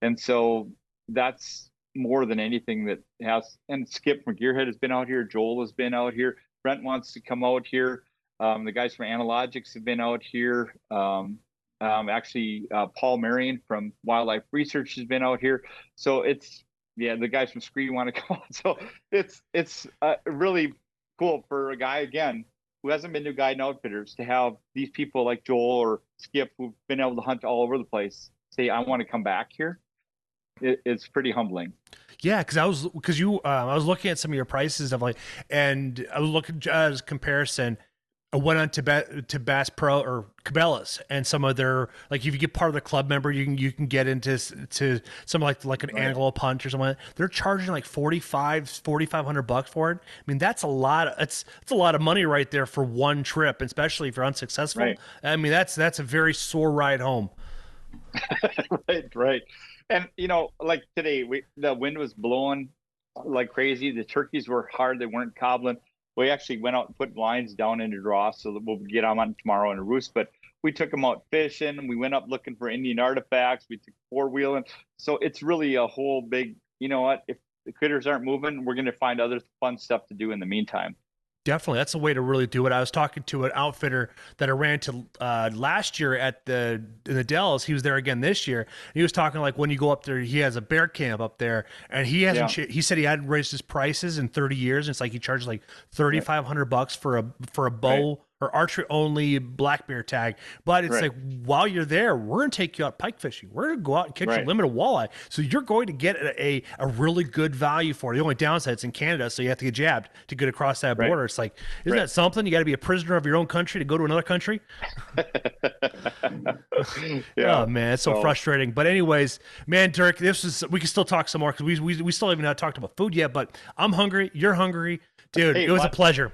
And so that's more than anything that has and skip from gearhead has been out here. Joel has been out here. Brent wants to come out here. Um, the guys from analogics have been out here. Um, um, actually, uh, Paul Marion from Wildlife Research has been out here. So it's yeah, the guys from SKRE want to come on. So it's it's uh, really cool for a guy again who hasn't been to guide and outfitters to have these people like Joel or Skip who've been able to hunt all over the place say, "I want to come back here." It, it's pretty humbling. Yeah, because I was because you uh, I was looking at some of your prices of like, and I was looking as comparison I went on to ba- to Bass Pro or Cabela's and some of their like if you get part of the club member you can you can get into to some like like an right. hunt or something they're charging like 45 4500 bucks for it I mean that's a lot of, it's it's a lot of money right there for one trip especially if you're unsuccessful right. I mean that's that's a very sore ride home right right and you know like today we the wind was blowing like crazy the turkeys were hard they weren't cobbling we actually went out and put lines down into draw so that we'll get them on tomorrow in a roost. But we took them out fishing. We went up looking for Indian artifacts. We took four wheeling. So it's really a whole big, you know what? If the critters aren't moving, we're going to find other fun stuff to do in the meantime. Definitely, that's the way to really do it. I was talking to an outfitter that I ran to uh, last year at the in the Dells. He was there again this year. He was talking like when you go up there, he has a bear camp up there, and he hasn't. Yeah. He said he hadn't raised his prices in thirty years. And it's like he charges like thirty five hundred bucks for a for a bow. Right or archery only black bear tag. But it's right. like while you're there, we're gonna take you out pike fishing. We're gonna go out and catch right. a limited walleye. So you're going to get a, a, really good value for it. The only downside it's in Canada, so you have to get jabbed to get across that border. Right. It's like, isn't that something? You got to be a prisoner of your own country to go to another country. yeah. Oh man, it's so, so, frustrating. But anyways, man, Durk, this is we can still talk some more because we, we we still haven't talked about food yet. But I'm hungry. You're hungry, dude. Hey, it was what? a pleasure.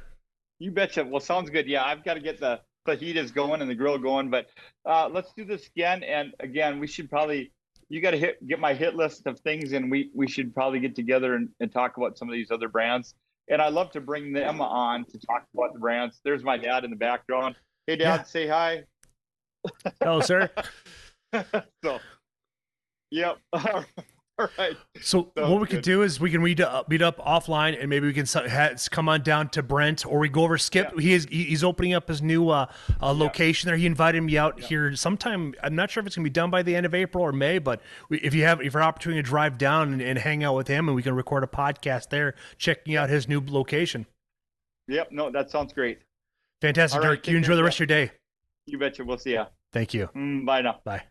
You betcha. Well, sounds good. Yeah, I've got to get the fajitas going and the grill going, but uh, let's do this again. And again, we should probably you got to hit get my hit list of things, and we we should probably get together and, and talk about some of these other brands. And I love to bring them on to talk about the brands. There's my dad in the background. Hey, dad, yeah. say hi. Hello, sir. so, yep. All right. So Sounds what we good. could do is we can meet up, meet up offline, and maybe we can come on down to Brent, or we go over Skip. Yeah. He is he's opening up his new uh, uh, location yeah. there. He invited me out yeah. here sometime. I'm not sure if it's gonna be done by the end of April or May, but if you have if you're opportunity to drive down and, and, hang out with him, and we can record a podcast there, checking out his new location. Yep. No, that sounds great. Fantastic, Durk. you enjoy the rest of your day. You betcha. We'll see ya. Thank you. Mm, bye now. Bye.